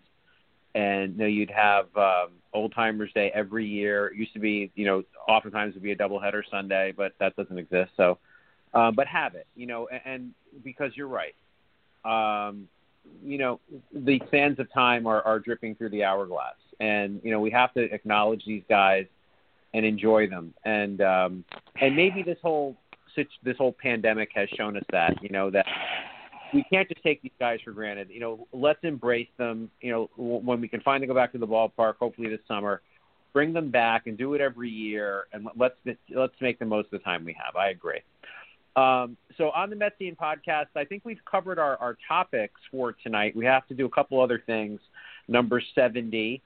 And you know, you'd have um, old timers day every year. It used to be, you know, oftentimes would be a doubleheader Sunday, but that doesn't exist. So, um, but have it, you know, and, and because you're right. Um, you know, the sands of time are, are dripping through the hourglass, and you know we have to acknowledge these guys and enjoy them. And um, and maybe this whole this whole pandemic has shown us that you know that we can't just take these guys for granted. You know, let's embrace them. You know, when we can finally go back to the ballpark, hopefully this summer, bring them back and do it every year, and let's let's make the most of the time we have. I agree. Um, so on the Metsian podcast, I think we've covered our, our topics for tonight. We have to do a couple other things. Number 70,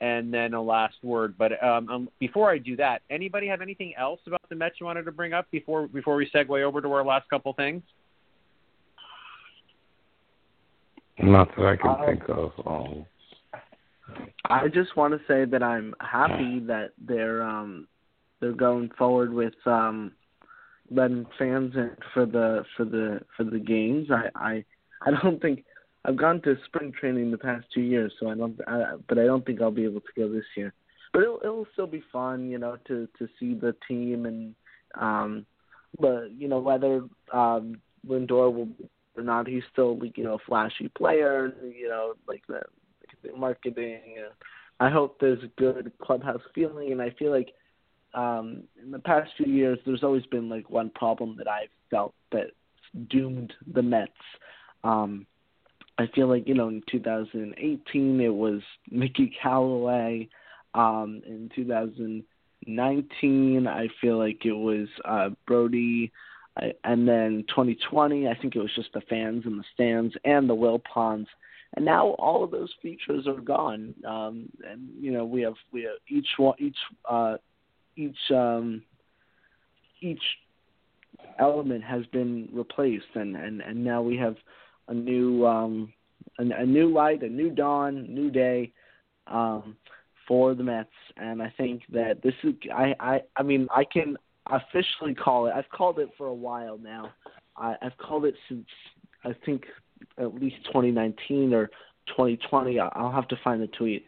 and then a last word. But um, um, before I do that, anybody have anything else about the Mets you wanted to bring up before before we segue over to our last couple things? Not that I can uh, think of. Um, I just want to say that I'm happy that they're um, they're going forward with um, letting fans in for the for the for the games. I I I don't think I've gone to spring training the past two years, so I don't. I, but I don't think I'll be able to go this year. But it'll it'll still be fun, you know, to to see the team and um, but you know whether um Lindor will or not, he's still you know a flashy player, you know, like the, the marketing. I hope there's a good clubhouse feeling, and I feel like um, in the past few years, there's always been like one problem that I've felt that doomed the Mets. Um, I feel like you know in 2018 it was Mickey Callaway. Um, in 2019, I feel like it was uh, Brodie. And then 2020, I think it was just the fans in the stands and the Wilpons. And now all of those features are gone. Um, and you know we have we have each one each uh, each um, each element has been replaced, and, and, and now we have a new um, a, a new light, a new dawn, new day um, for the Mets, and I think that this is I I I mean I can officially call it. I've called it for a while now. I, I've called it since I think at least 2019 or 2020. I'll have to find the tweet.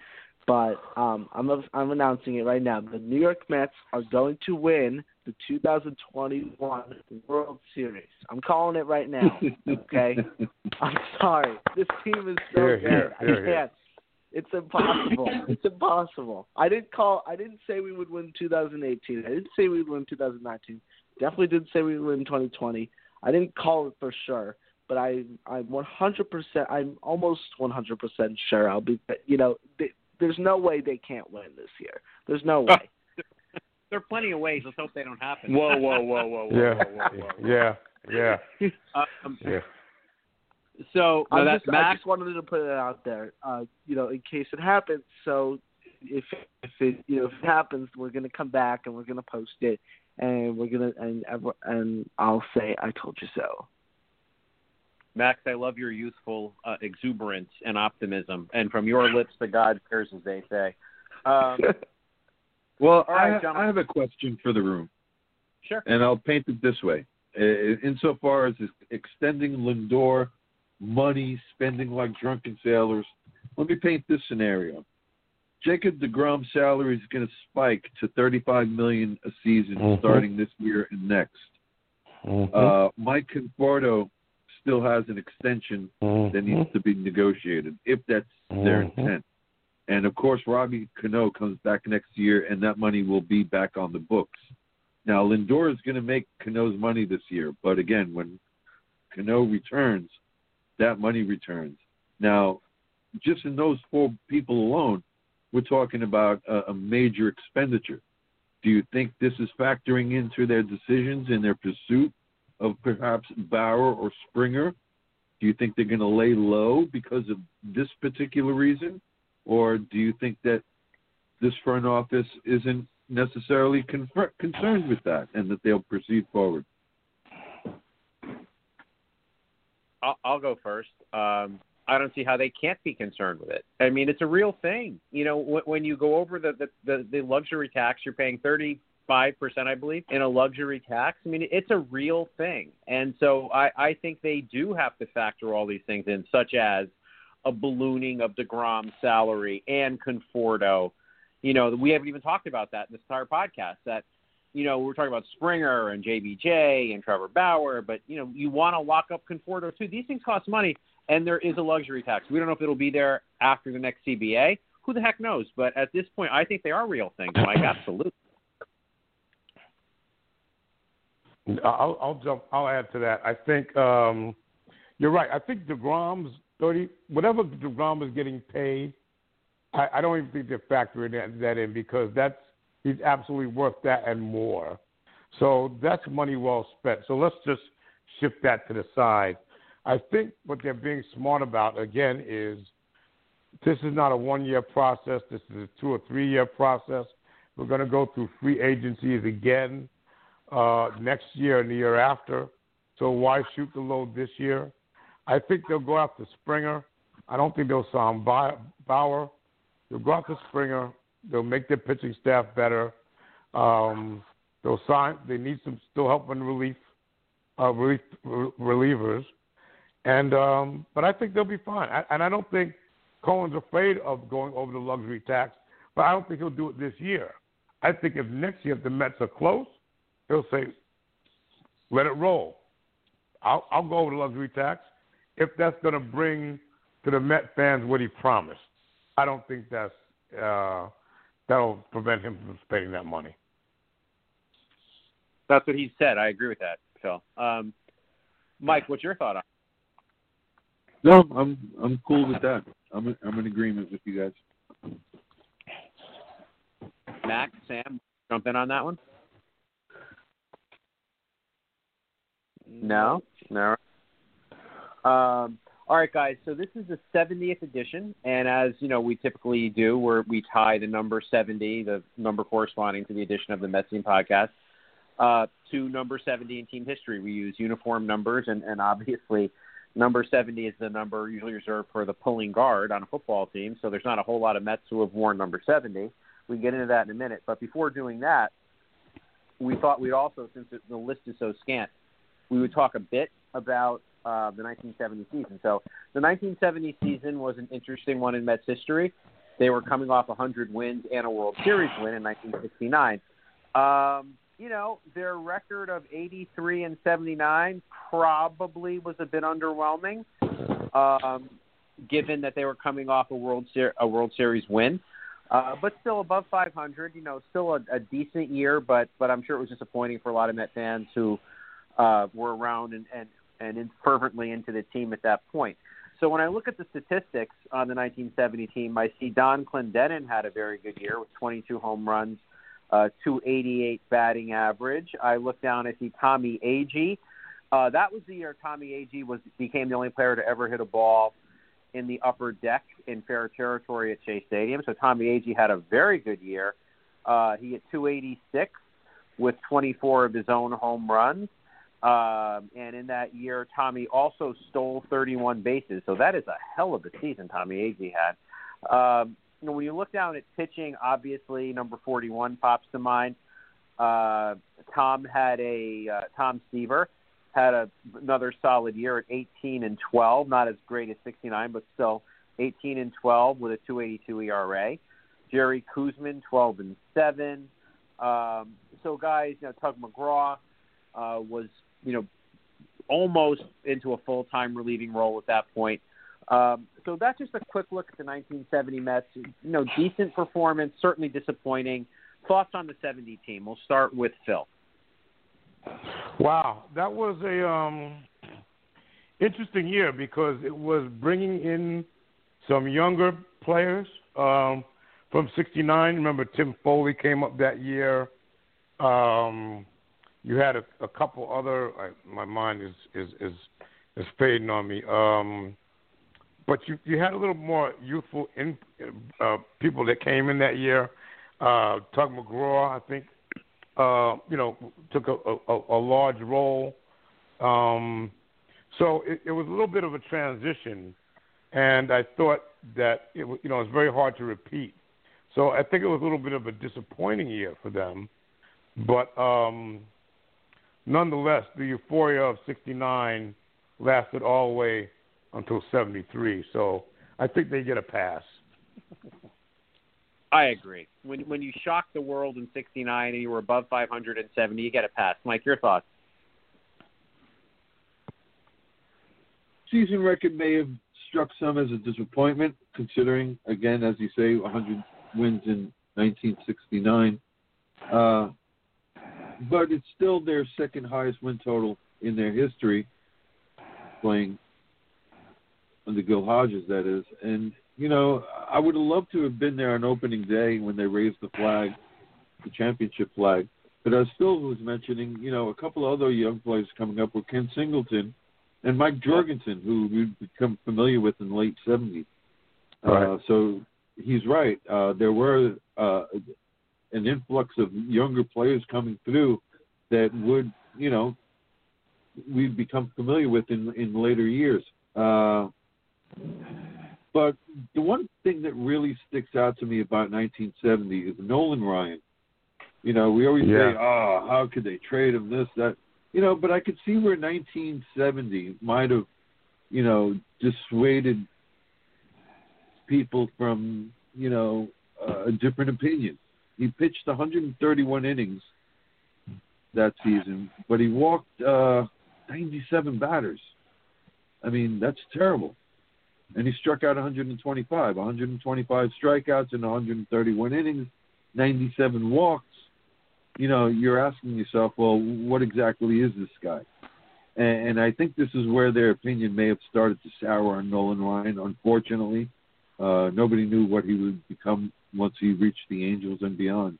But um, I'm I'm announcing it right now. The New York Mets are going to win the 2021 World Series. I'm calling it right now. Okay. I'm sorry. This team is so here, good. Here, here, I can't. It's impossible. it's impossible. I didn't call. I didn't say we would win 2018. I didn't say we would win 2019. Definitely didn't say we would win 2020. I didn't call it for sure, but I I'm 100%. I'm almost 100% sure I'll be. You know, they, there's no way they can't win this year. There's no way. there are plenty of ways. Let's hope they don't happen. Whoa, whoa, whoa, whoa, whoa, yeah, whoa, whoa, whoa. yeah, yeah, um, yeah. So no, I that's just, I just wanted to put it out there, uh, you know, in case it happens. So if if it you know if it happens, we're gonna come back and we're gonna post it, and we're gonna and and I'll say I told you so. Max, I love your youthful uh, exuberance and optimism, and from your lips to God's ears, as they say. Um, well, right, I, I, have a question for the room. Sure. And I'll paint it this way: insofar as extending Lindor money, spending like drunken sailors, let me paint this scenario. Jacob Degrom's salary is going to spike to 35 million a season mm-hmm. starting this year and next. Mm-hmm. Uh, Mike Conforto still has an extension mm-hmm. that needs to be negotiated, if that's their Mhm. intent. And of course, Robbie Cano comes back next year, and that money will be back on the books. Now, Lindor is going to make Cano's money this year, but again, when Cano returns, that money returns. Now, just in those four people alone, we're talking about a, a major expenditure. Do you think this is factoring into their decisions in their pursuit of perhaps Bauer or Springer? Do you think they're going to lay low because of this particular reason? Or do you think that this front office isn't necessarily concerned with that and that they'll proceed forward? I'll, I'll go first. Um, I don't see how they can't be concerned with it. I mean, it's a real thing. You know, when, when you go over the, the the the luxury tax, you're paying thirty five percent, I believe, in a luxury tax. I mean, it's a real thing, and so I I think they do have to factor all these things in, such as a ballooning of Degrom's salary and Conforto. You know, we haven't even talked about that in this entire podcast. That you know, we're talking about Springer and JBJ and Trevor Bauer, but you know, you want to lock up Conforto too. These things cost money, and there is a luxury tax. We don't know if it'll be there after the next CBA. Who the heck knows? But at this point, I think they are real things, Mike. Absolutely. I'll, I'll jump. I'll add to that. I think um, you're right. I think Degrom's thirty, whatever Degrom is getting paid. I, I don't even think they're factoring that, that in because that's he's absolutely worth that and more. So that's money well spent. So let's just shift that to the side. I think what they're being smart about again is this is not a one year process. This is a two or three year process. We're going to go through free agencies again uh, next year and the year after. So why shoot the load this year? I think they'll go after Springer. I don't think they'll sign Bauer. They'll go after Springer. They'll make their pitching staff better. Um, they'll sign. They need some still help in relief, uh, relief relievers, and um, but I think they'll be fine. I, and I don't think Cohen's afraid of going over the luxury tax, but I don't think he'll do it this year. I think if next year the Mets are close, he'll say, "Let it roll. I'll, I'll go over the luxury tax if that's going to bring to the Met fans what he promised." I don't think that's uh, that'll prevent him from spending that money. That's what he said. I agree with that, Phil. Um, Mike, what's your thought on? No, I'm I'm cool with that. I'm I'm in agreement with you guys. Max, Sam, jump in on that one. No, no. Um, all right, guys. So this is the 70th edition, and as you know, we typically do, where we tie the number 70, the number corresponding to the edition of the Metsian podcast, uh, to number 70 in team history. We use uniform numbers, and, and obviously, number 70 is the number usually reserved for the pulling guard on a football team. So there's not a whole lot of Mets who have worn number 70. We can get into that in a minute. But before doing that, we thought we'd also, since the list is so scant, we would talk a bit about uh, the 1970 season. So the 1970 season was an interesting one in Mets history. They were coming off 100 wins and a World Series win in 1969. Um, you know, their record of 83 and 79 probably was a bit underwhelming, um, given that they were coming off a World Ser- a World Series win. Uh, but still above 500, you know, still a, a decent year, but but I'm sure it was disappointing for a lot of Met fans who uh, were around and, and and in fervently into the team at that point. So when I look at the statistics on the 1970 team, I see Don Clendenon had a very good year with 22 home runs, uh, 288 batting average. I look down, I see Tommy Agee. Uh, that was the year Tommy Agee was became the only player to ever hit a ball in the upper deck in fair territory at Shea Stadium. So Tommy Agee had a very good year. Uh, he hit 286 with 24 of his own home runs. Um, and in that year, Tommy also stole 31 bases. So that is a hell of a season Tommy Agee had. Um, you know, when you look down at pitching, obviously number 41 pops to mind. Uh, Tom had a uh, Tom Seaver had a, another solid year at 18 and 12, not as great as 69, but still 18 and 12 with a 282 ERA. Jerry Koosman 12 and 7. Um, so guys, you know, Tug McGraw uh, was you know, almost into a full time relieving role at that point. Um, so that's just a quick look at the 1970 Mets. You know, decent performance, certainly disappointing. Thoughts on the 70 team? We'll start with Phil. Wow, that was a um, interesting year because it was bringing in some younger players um, from '69. Remember, Tim Foli came up that year. Um, you had a, a couple other. I, my mind is is is is fading on me. Um, but you you had a little more youthful in, uh, people that came in that year. Uh, Tug McGraw, I think, uh, you know, took a, a, a large role. Um, so it, it was a little bit of a transition and I thought that it was, you know, it's very hard to repeat. So I think it was a little bit of a disappointing year for them, but um, nonetheless, the euphoria of '69 lasted all the way until '73. So I think they get a pass. I agree. When when you shocked the world in '69 and you were above 570, you get a pass. Mike, your thoughts? Season record may have struck some as a disappointment, considering, again, as you say, 100 wins in 1969. Uh, but it's still their second highest win total in their history, playing under Gil Hodges, that is. And, you know, I would have loved to have been there on opening day when they raised the flag, the championship flag. But as Phil was mentioning, you know, a couple of other young players coming up were Ken Singleton and Mike Jorgensen, who we've become familiar with in the late 70s. Right. Uh, so he's right. Uh, there were uh, an influx of younger players coming through that would, you know, we've become familiar with in in later years. Uh, but the one thing that really sticks out to me about 1970 is Nolan Ryan. You know, we always Yeah. say, "Oh, how could they trade him?" This, that. You know, but I could see where 1970 might have, you know, dissuaded people from, you know, uh, a different opinion. He pitched 131 innings that season, but he walked uh, 97 batters. I mean, that's terrible. And he struck out 125, 125 strikeouts in 131 innings, 97 walks. You know, you're asking yourself, well, what exactly is this guy? And, and I think this is where their opinion may have started to sour on Nolan Ryan. Unfortunately, uh, nobody knew what he would become once he reached the Angels and beyond.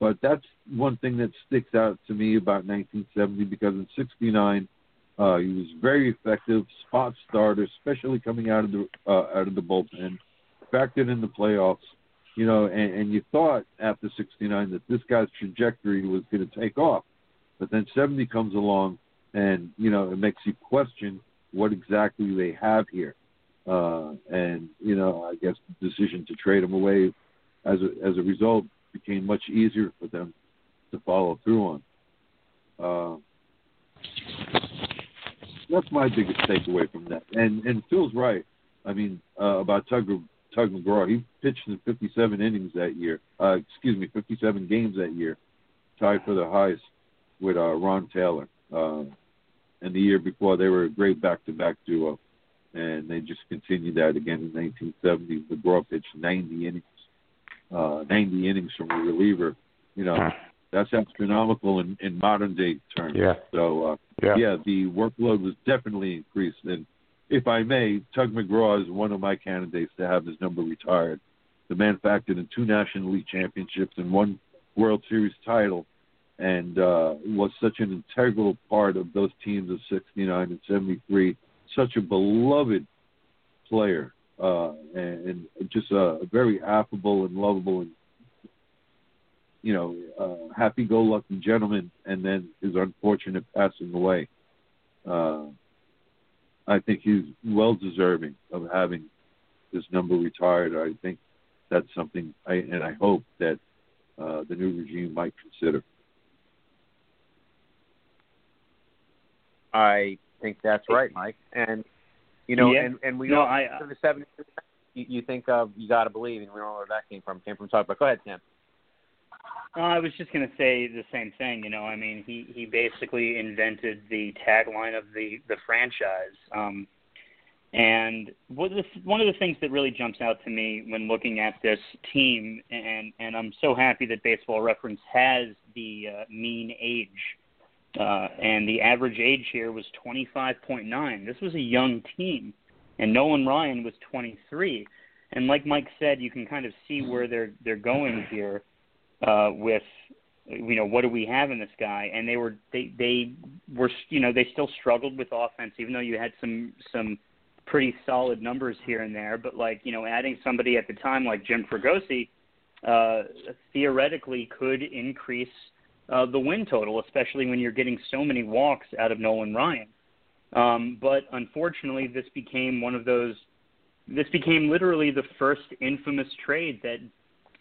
But that's one thing that sticks out to me about 1970 because in '69 uh, he was very effective, spot starter, especially coming out of the uh, out of the bullpen, factored in the playoffs. You know, and, and you thought after '69 that this guy's trajectory was going to take off, but then '70 comes along, and you know it makes you question what exactly they have here. Uh, and you know, I guess the decision to trade him away as a, as a result became much easier for them to follow through on. Uh, that's my biggest takeaway from that. And and Phil's right. I mean uh, about Tug Tug McGraw. He pitched in 57 innings that year. Uh, excuse me, 57 games that year, tied for the highest with uh, Ron Taylor. Uh, and the year before, they were a great back-to-back duo, and they just continued that again in 1970. McGraw pitched 90 innings, uh, 90 innings from a reliever. You know, that's astronomical in, in modern day terms. Yeah. So uh, Yeah. yeah, the workload was definitely increased. And if I may, Tug McGraw is one of my candidates to have his number retired. The man factored in two National League championships and one World Series title, and uh, was such an integral part of those teams of '69 and '73. Such a beloved player, uh, and, and just a very affable and lovable and you know, uh, happy-go-lucky gentleman, and then his unfortunate passing away. Uh, I think he's well deserving of having his number retired. I think that's something, I, and I hope that uh, the new regime might consider. I think that's right, Mike. And you know, Yeah. and and we No, all I- the seventies. You, you think of you got to believe, and we don't know where that came from. Came from Tug, but go ahead, Sam. Uh, I was just going to say the same thing. You know, I mean, he he basically invented the tagline of the the franchise. Um, and what the, one of the things that really jumps out to me when looking at this team, and and I'm so happy that Baseball Reference has the uh, mean age, uh, and the average age here was 25.9. This was a young team, and Nolan Ryan was 23. And like Mike said, you can kind of see where they're they're going here uh, with you know what do we have in this guy and they were they they were you know they still struggled with offense even though you had some some pretty solid numbers here and there but like you know adding somebody at the time like Jim Fregosi uh theoretically could increase uh the win total especially when you're getting so many walks out of Nolan Ryan um but unfortunately this became one of those this became literally the first infamous trade that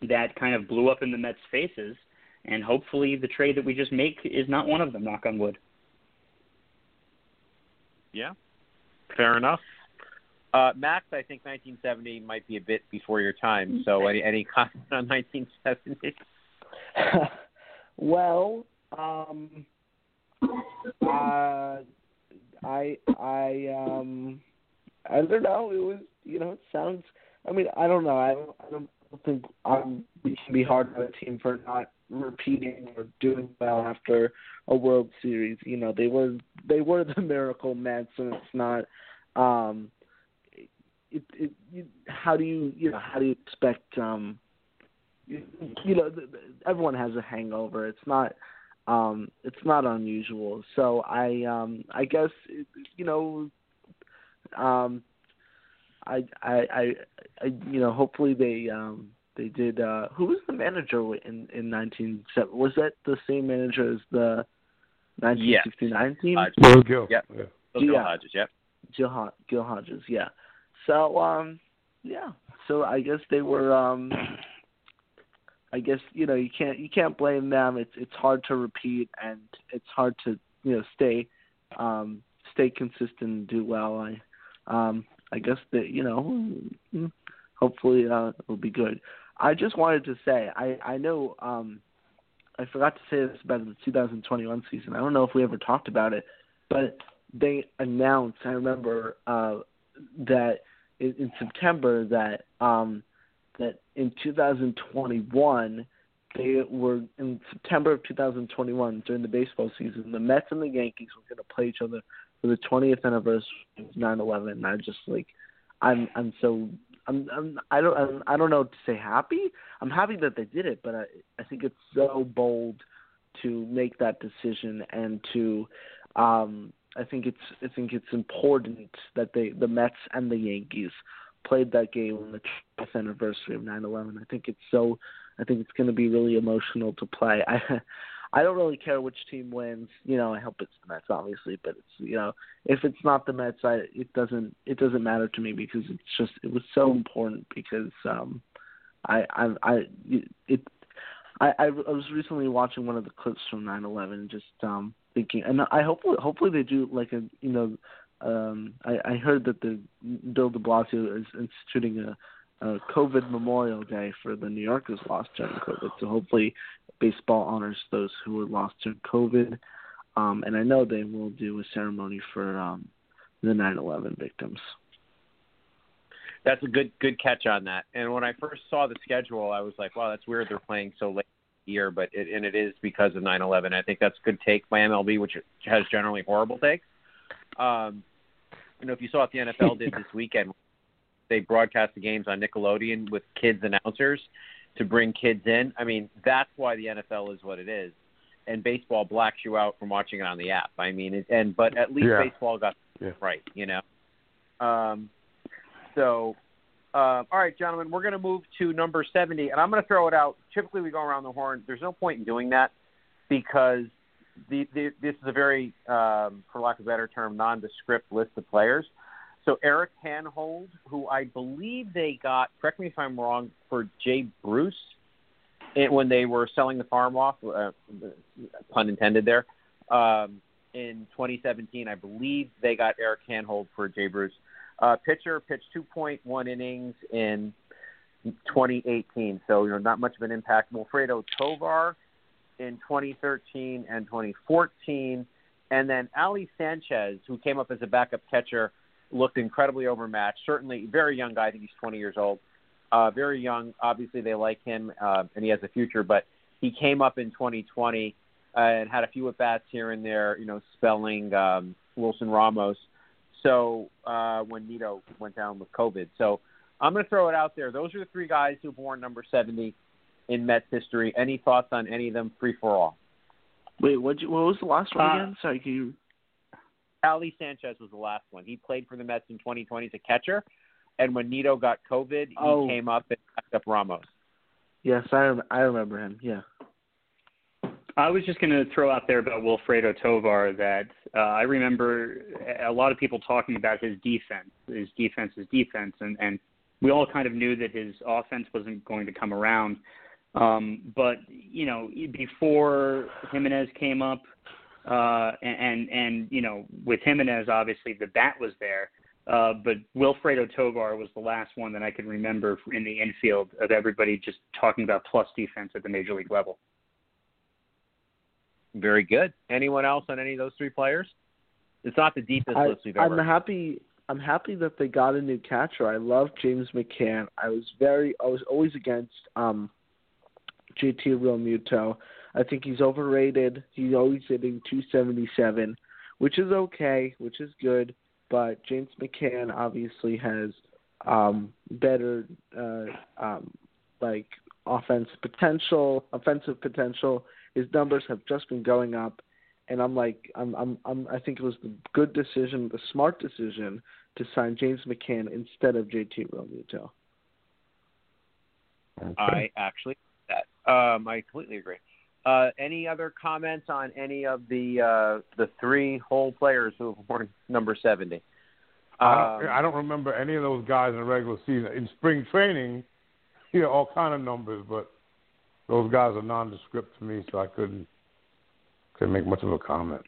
that kind of blew up in the Mets' faces. And hopefully, the trade that we just make is not one of them. Knock on wood. Yeah, fair enough. Uh, Max, I think 1970 might be a bit before your time. So, any any comment on 1970? well, um, uh, I I um I don't know. It was you know it sounds. I mean I don't know. I don't I don't think um we can be hard on a team for not repeating or doing well after a World Series. You know they were they were the miracle Mets, and it's not. um it, it, it, how do you you know how do you expect um you, you know everyone has a hangover it's not um it's not unusual so i um i guess you know um i i i, I you know hopefully they um they did uh who was the manager in in 19 was that the same manager as the 1969 team uh, Bill Gill. Yep. Yeah. Gil Yeah. Hodges, yep. Gil, Gil Hodges, yeah. So um yeah. So I guess they were um I guess, you know, you can't you can't blame them. It's it's hard to repeat and it's hard to, you know, stay um stay consistent and do well. I um I guess that, you know, mm, hopefully uh it'll be good. I just wanted to say I I know um I forgot to say this about the 2021 season. I don't know if we ever talked about it, but they announced. I remember uh, that in, in September that um, that in 2021 they were in September of 2021 during the baseball season. The Mets and the Yankees were going to play each other for the 20th anniversary of 9/11. And I just like I'm I'm so I'm, I'm I don't I'm, I don't know to say happy. I'm happy that they did it, but I I think it's so bold to make that decision and to um I think it's I think it's important that they the Mets and the Yankees played that game on the 20th anniversary of 9/11. I think it's so I think it's going to be really emotional to play. I I don't really care which team wins. You know, I hope it's the Mets, obviously, but it's you know, if it's not the Mets, I it doesn't it doesn't matter to me because it's just it was so important because um I I I it I I was recently watching one of the clips from 9/11 just um thinking and I hope hopefully they do like a you know um I I heard that the Bill De Blasio is instituting a uh, COVID Memorial Day for the New Yorkers lost during COVID. So hopefully, baseball honors those who were lost during COVID. Um, and I know they will do a ceremony for um, the 9/11 victims. That's a good good catch on that. And when I first saw the schedule, I was like, "Wow, that's weird. They're playing so late year." But it, and it is because of 9/11. I think that's a good take by MLB, which has generally horrible takes. Um, you know, if you saw what the NFL did this weekend, they broadcast the games on Nickelodeon with kids announcers to bring kids in. I mean, that's why the NFL is what it is. And baseball blacks you out from watching it on the app. I mean, it, and but at least Yeah. baseball got Yeah. right, you know. Um, so, uh, all right, gentlemen, we're going to move to number 70, and I'm going to throw it out. Typically, we go around the horn. There's no point in doing that because the, the, this is a very, um, for lack of a better term, nondescript list of players. So Eric Hanhold, who I believe they got, correct me if I'm wrong, for Jay Bruce it, when they were selling the farm off, uh, pun intended there, um, in 2017. I believe they got Eric Hanhold for Jay Bruce. Uh, pitcher pitched 2.1 innings in 2018, so you know not much of an impact. Wilfredo Tovar in 2013 and 2014, and then Ali Sanchez, who came up as a backup catcher, looked incredibly overmatched. Certainly, very young guy. I think he's 20 years old. Uh, very young. Obviously, they like him, uh, and he has a future. But he came up in 2020 uh, and had a few at bats here and there. You know, spelling um, Wilson Ramos. So uh, when Nido went down with COVID, so I'm going to throw it out there. Those are the three guys who born number 70 in Mets history. Any thoughts on any of them? Free for all. Wait, what? What was the last one Uh, again? Sorry, can you? Ali Sanchez was the last one. He played for the Mets in 2020 as a catcher, and when Nido got COVID, he Oh. came up and backed up Ramos. Yes, I rem- I remember him. Yeah. I was just going to throw out there about Wilfredo Tovar that uh, I remember a lot of people talking about his defense, his defense, his defense, and and we all kind of knew that his offense wasn't going to come around. Um, but you know, before Gimenez came up, uh, and and you know, with Gimenez, obviously the bat was there. Uh, but Wilfredo Tovar was the last one that I can remember in the infield of everybody just talking about plus defense at the major league level. Very good. Anyone else on any of those three players? It's not the deepest I, list we've ever. I'm happy. I'm happy that they got a new catcher. I love James McCann. I was very. I was always against um, JT Realmuto. I think he's overrated. He's always hitting 277, which is okay, which is good. But James McCann obviously has um, better uh, um, like offense potential, offensive potential. His numbers have just been going up, and I'm like, I'm, I'm, I'm I think it was the good decision, the smart decision to sign James McCann instead of JT Realmuto. I actually. Um, I completely agree. Uh, any other comments on any of the uh, the three whole players who have worn number seventy? I Um, don't, I don't remember any of those guys in the regular season. In spring training, you know, all kind of numbers, but those guys are nondescript to me, so I couldn't couldn't make much of a comment.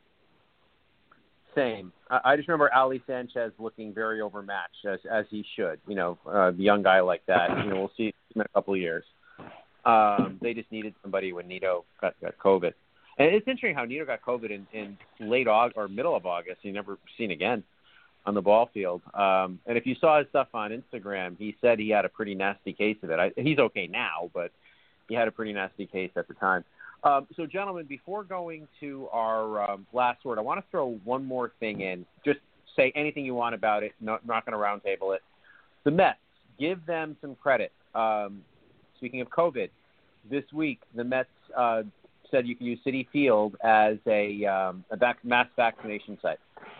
Same. I, I just remember Ali Sanchez looking very overmatched, as as he should. You know, uh, a young guy like that. You know, we'll see in a couple of years. Um, they just needed somebody when Nido got, got COVID. And it's interesting how Nido got COVID in, in late August or middle of August. He never seen again on the ball field. Um, and if you saw his stuff on Instagram, he said he had a pretty nasty case of it. I, he's okay now, but he had a pretty nasty case at the time. Um, so, gentlemen, before going to our um, last word, I want to throw one more thing in. Just say anything you want about it. Not, not going to roundtable it. The Mets, give them some credit. Um, speaking of COVID, this week the Mets uh, said you can use Citi Field as a, um, a vac- mass vaccination site,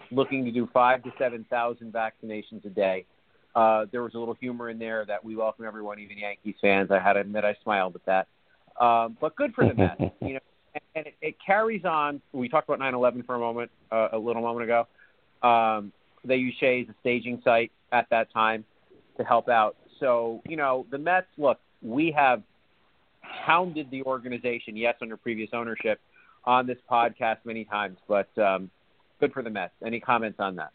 looking to do five to seven thousand vaccinations a day. Uh, there was a little humor in there that we welcome everyone, even Yankees fans. I had to admit I smiled at that. Um, but good for the Mets, you know, and, and it, it carries on. We talked about 9/11 for a moment, uh, a little moment ago. Um, they used Shea as a staging site at that time to help out. So you know, the Mets. Look, we have hounded the organization, yes, under previous ownership, on this podcast many times. But um, good for the Mets. Any comments on that?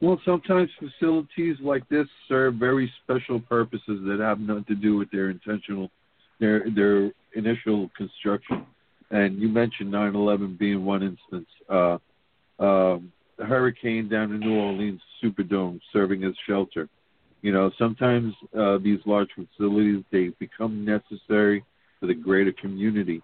Well, sometimes facilities like this serve very special purposes that have nothing to do with their intentional, their their initial construction. And you mentioned 9/11 being one instance. Uh, um, hurricane down in New Orleans Superdome serving as shelter. You know, sometimes uh, these large facilities they become necessary for the greater community,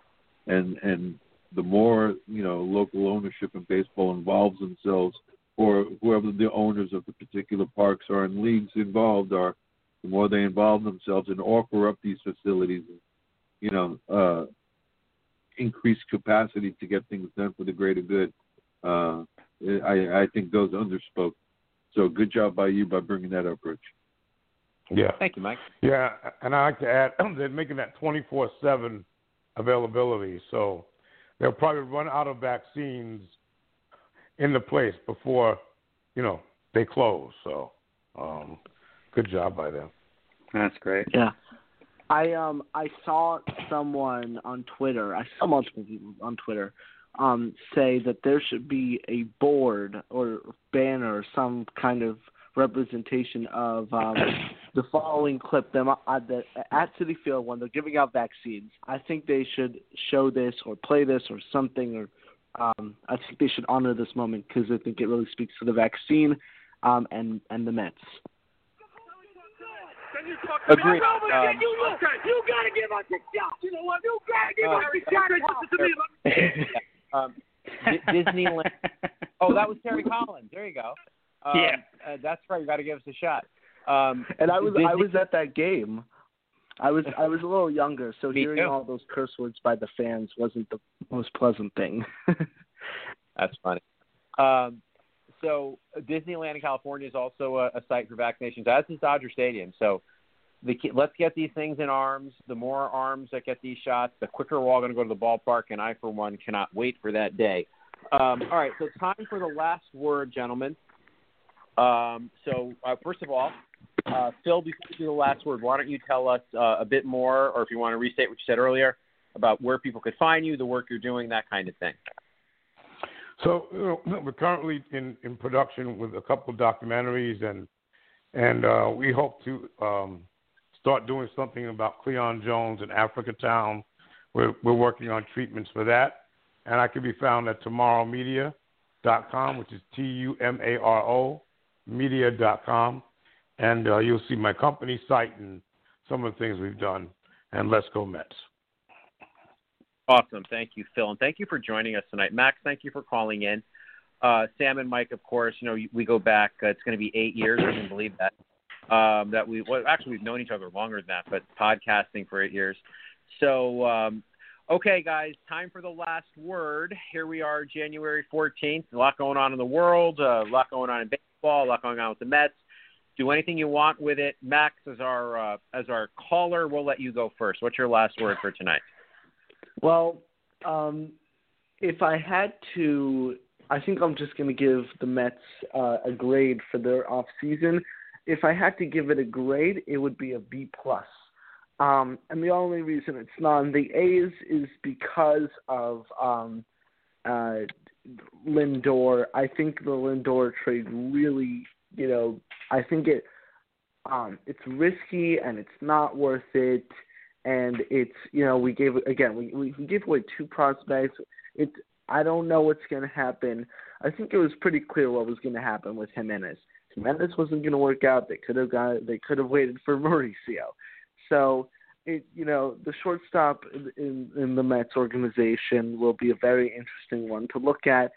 and and the more you know local ownership in baseball involves themselves, or whoever the owners of the particular parks are and leagues involved are, the more they involve themselves and offer up these facilities, you know, uh, increase capacity to get things done for the greater good. Uh, I, I think those underspoke. So good job by you by bringing that up, Rich. Yeah. Thank you, Mike. Yeah, and I like to add they're making that 24/7 availability, so they'll probably run out of vaccines in the place before you know they close. So, um, good job by them. That's great. Yeah. I um I saw someone on Twitter. I saw multiple people on Twitter um say that there should be a board or banner, or some kind of representation of um the following clip them at the at Citi Field when they're giving out vaccines. I think they should show this or play this or something or um I think they should honor this moment because I think it really speaks to the vaccine um and and the Mets. Agreed. Um, You gotta give us a shot. You know what? You gotta give us a shot. Listen to me. um, D- Disneyland. Oh, that was Terry Collins. There you go. Um, Yeah. uh, that's right. You got to give us a shot. Um, And I was I was at that game. I was I was a little younger, so hearing too. all those curse words by the fans wasn't the most pleasant thing. That's funny. Um, so Disneyland in California is also a, a site for vaccinations, as is Dodger Stadium. So the let's get these things in arms. The more arms that get these shots, the quicker we're all going to go to the ballpark. And I, for one, cannot wait for that day. Um, all right, so time for the last word, gentlemen. Um, so uh, first of all, uh, Phil, before you do the last word, why don't you tell us uh, a bit more, or if you want to restate what you said earlier about where people could find you, the work you're doing, that kind of thing. So you know, we're currently in, in production with a couple of documentaries, and and uh, we hope to um, start doing something about Cleon Jones in Africatown. We're we're working on treatments for that, and I can be found at tumaromedia.com, which is T U M A R O media.com, and uh, you'll see my company site and some of the things we've done. And let's go Mets. Awesome. Thank you, Phil. And thank you for joining us tonight. Max, thank you for calling in. Uh, Sam and Mike, of course, you know, we go back, uh, it's going to be eight years. I can believe that. Um, that we, well, actually, we've known each other longer than that, but podcasting for eight years. So, um, okay, guys, time for the last word. Here we are, January 14th. A lot going on in the world, uh, a lot going on in a lot going on with the Mets. Do anything you want with it. Max, as our, uh, as our caller, we'll let you go first. What's your last word for tonight? Well, um, if I had to, I think I'm just going to give the Mets uh, a grade for their off season. If I had to give it a grade, it would be a B plus. Um, and the only reason it's not in the A's is because of um, uh, Lindor. I think the Lindor trade really, you know, I think it um, it's risky and it's not worth it and it's you know we gave again we we gave away two prospects. It I don't know what's going to happen. I think it was pretty clear what was going to happen with Gimenez. Gimenez wasn't going to work out. They could have got they could have waited for Mauricio. So it you know the shortstop in, in in the Mets organization will be a very interesting one to look at.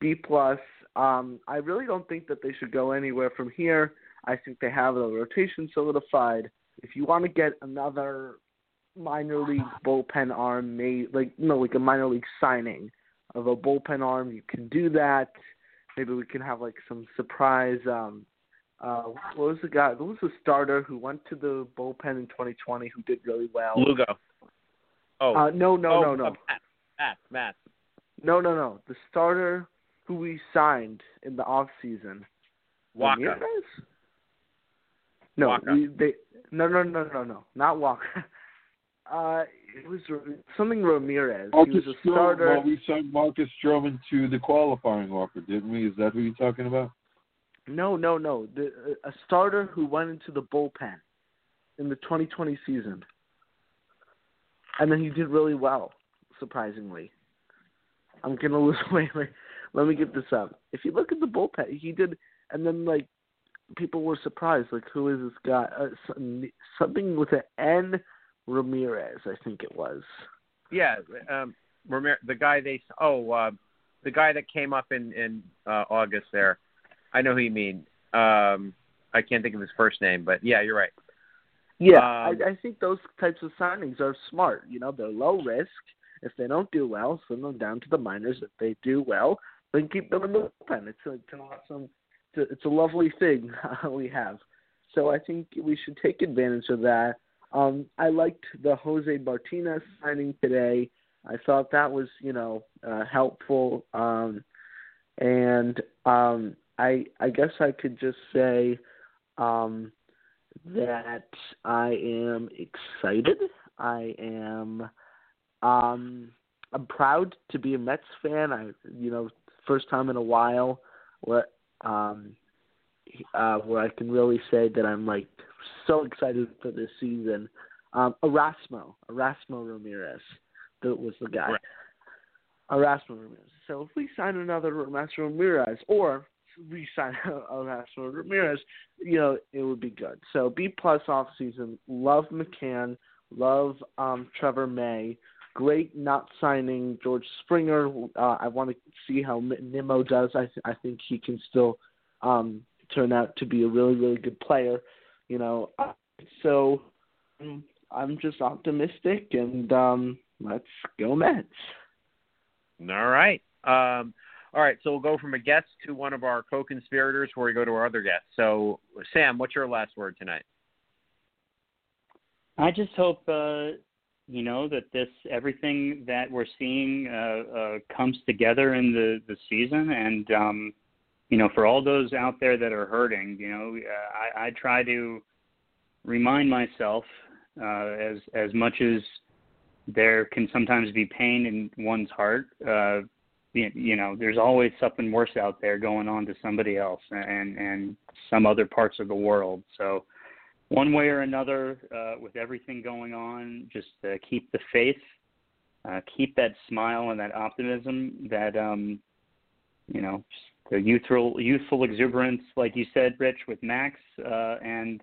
B plus. Um, I really don't think that they should go anywhere from here. I think they have the rotation solidified. If you want to get another minor league bullpen arm made like no like a minor league signing of a bullpen arm you can do that maybe we can have like some surprise um uh what was the guy who was the starter who went to the bullpen in 2020 who did really well Lugo. Oh. uh no no oh, no no uh, Matt. Matt. Matt. no no no the starter who we signed in the off season Waka. Ramirez? no Waka. we, they no no no no no not Walker Uh, it was something Ramirez. Marcus he was a Stroman, starter. well, we signed Marcus Stroman to the qualifying offer, didn't we? Is that who you're talking about? No, no, no. The, a starter who went into the bullpen in the 2020 season, and then he did really well, surprisingly. I'm gonna lose. Wait, wait. Let me get this up. If you look at the bullpen, he did, and then like people were surprised. Like, who is this guy? Uh, something with an N. Ramirez, I think it was. Yeah, um, Ramir- the guy they oh uh, the guy that came up in in uh, August there. I know who you mean. Um, I can't think of his first name, but yeah, you're right. Yeah, Um, I, I think those types of signings are smart. You know, they're low risk. If they don't do well, send them down to the minors. If they do well, then keep them in the bullpen. It's, a, it's an awesome, it's a, it's a lovely thing we have. So I think we should take advantage of that. Um, I liked the Jose Martinez signing today. I thought that was, you know, uh, helpful. Um, and um, I, I guess I could just say um, that I am excited. I am, um, I'm proud to be a Mets fan. I, you know, first time in a while where, um, uh, where I can really say that I'm like so excited for this season. Um, Erasmo, Erasmo Ramirez, that was the guy. Right. Erasmo Ramirez. So if we sign another Erasmo Ramirez, or we sign Erasmo Ramirez, you know, it would be good. So B plus off season. Love McCann. Love um, Trevor May. Great not signing George Springer. Uh, I want to see how Nimmo does. I th- I think he can still um, turn out to be a really really good player. You know, so mm, I'm just optimistic, and um, let's go Mets. All right. Um, all right. So we'll go from a guest to one of our co-conspirators, before we go to our other guest. So Sam, what's your last word tonight? I just hope uh, you know that this everything that we're seeing uh, uh, comes together in the the season, and um, you know, for all those out there that are hurting, you know, uh, I, I try to remind myself uh, as as much as there can sometimes be pain in one's heart. You, you know, there's always something worse out there going on to somebody else and and some other parts of the world. So one way or another, uh, with everything going on, just uh, keep the faith, uh, keep that smile and that optimism, that um, you know, the youthful youthful exuberance, like you said, Rich, with Max, uh, and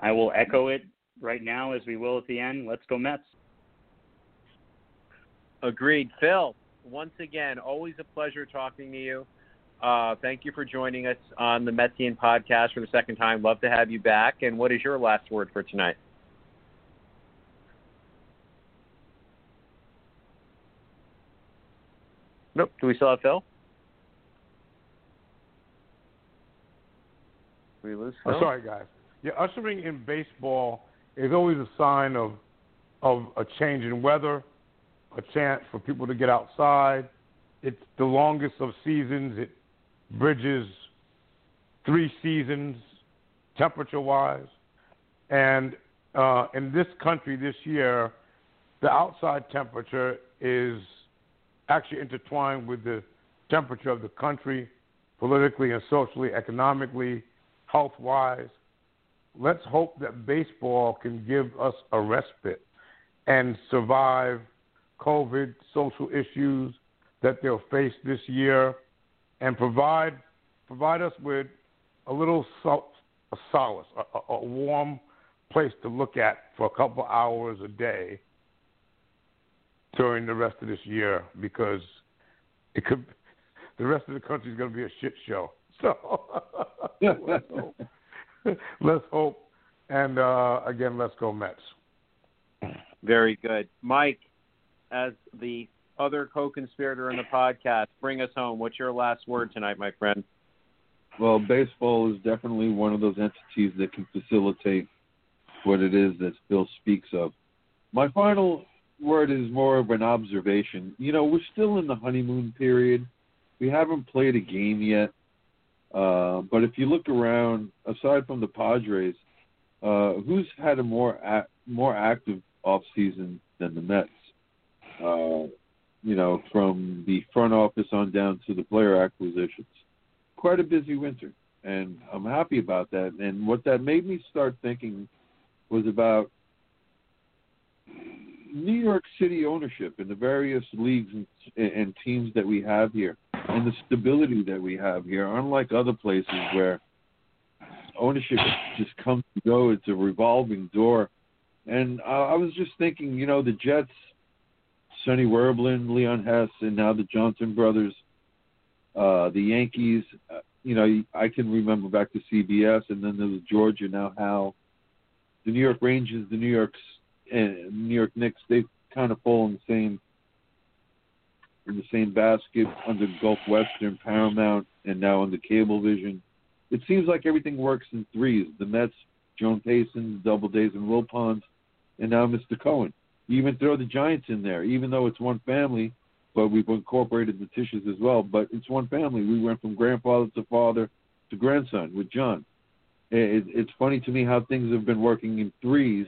I will echo it right now as we will at the end. Let's go Mets. Agreed, Phil. Once again, always a pleasure talking to you. Uh, thank you for joining us on the Metsian podcast for the second time. Love to have you back. And what is your last word for tonight? Nope. Do we still have Phil? we lose Phil? Oh, sorry, guys. Yeah, ushering in baseball is always a sign of of a change in weather, a chance for people to get outside. It's the longest of seasons. It bridges three seasons temperature wise. And uh, in this country this year, the outside temperature is actually intertwined with the temperature of the country, politically and socially, economically, health wise. Let's hope that baseball can give us a respite and survive COVID, social issues that they'll face this year and provide provide us with a little sol- a solace, a, a warm place to look at for a couple hours a day during the rest of this year because it could the rest of the country is going to be a shit show. So let's hope. let's hope. And uh, again, let's go Mets. Very good, Mike. As the other co-conspirator in the podcast. Bring us home. What's your last word tonight, my friend? Well, baseball is definitely one of those entities that can facilitate what it is that Bill speaks of. My final word is more of an observation. You know, we're still in the honeymoon period. We haven't played a game yet. Uh, but if you look around, aside from the Padres, uh, who's had a more a- more active offseason than the Mets? Uh, you know, from the front office on down to the player acquisitions. Quite a busy winter, and I'm happy about that. And what that made me start thinking was about New York City ownership in the various leagues and, and teams that we have here, and the stability that we have here, unlike other places where ownership just comes and goes. It's a revolving door. And uh, I was just thinking, you know, the Jets Sonny Werblin, Leon Hess, and now the Johnson brothers, uh, the Yankees. Uh, you know, I can remember back to CBS, and then there was Georgia, now Hal. The New York Rangers, the New York's, and New York Knicks, they kind of fall in the same in the same basket under Gulf Western, Paramount, and now under Cablevision. It seems like everything works in threes. The Mets, Joan Payson, Doubledays, and Wilpons, and now Mr. Cohen. Even throw the Giants in there, even though it's one family, but we've incorporated the Tisches as well. But it's one family. We went from grandfather to father to grandson with John. It, it's funny to me how things have been working in threes,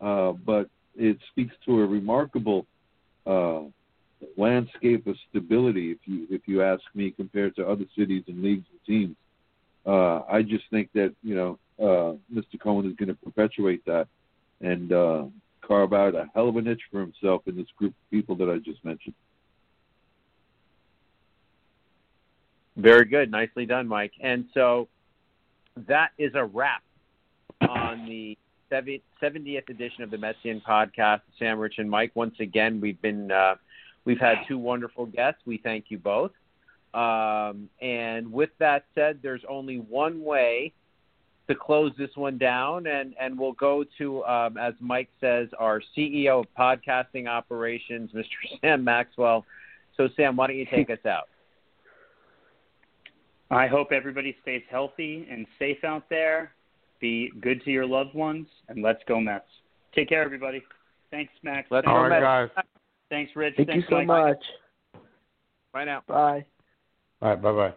uh, but it speaks to a remarkable uh, landscape of stability, if you if you ask me, compared to other cities and leagues and teams. Uh, I just think that you know uh, Mr. Cohen is going to perpetuate that, and uh, carve out a hell of a niche for himself in this group of people that I just mentioned. Very good. Nicely done, Mike. And so that is a wrap on the 70th edition of the Metsian podcast. Sam Rich and Mike. Once again, we've been uh, we've had two wonderful guests. We thank you both. Um, and with that said, there's only one way to close this one down, and and we'll go to um, as Mike says, our CEO of podcasting operations, Mr. Sam Maxwell. So Sam, why don't you take us out? I hope everybody stays healthy and safe out there. Be good to your loved ones, and let's go Mets. Take care, everybody. Thanks, Max. Let's Thanks, All go right, Mets. guys. Thanks Rich. Thank you so Mike. much. Bye now. Bye. All right, bye bye.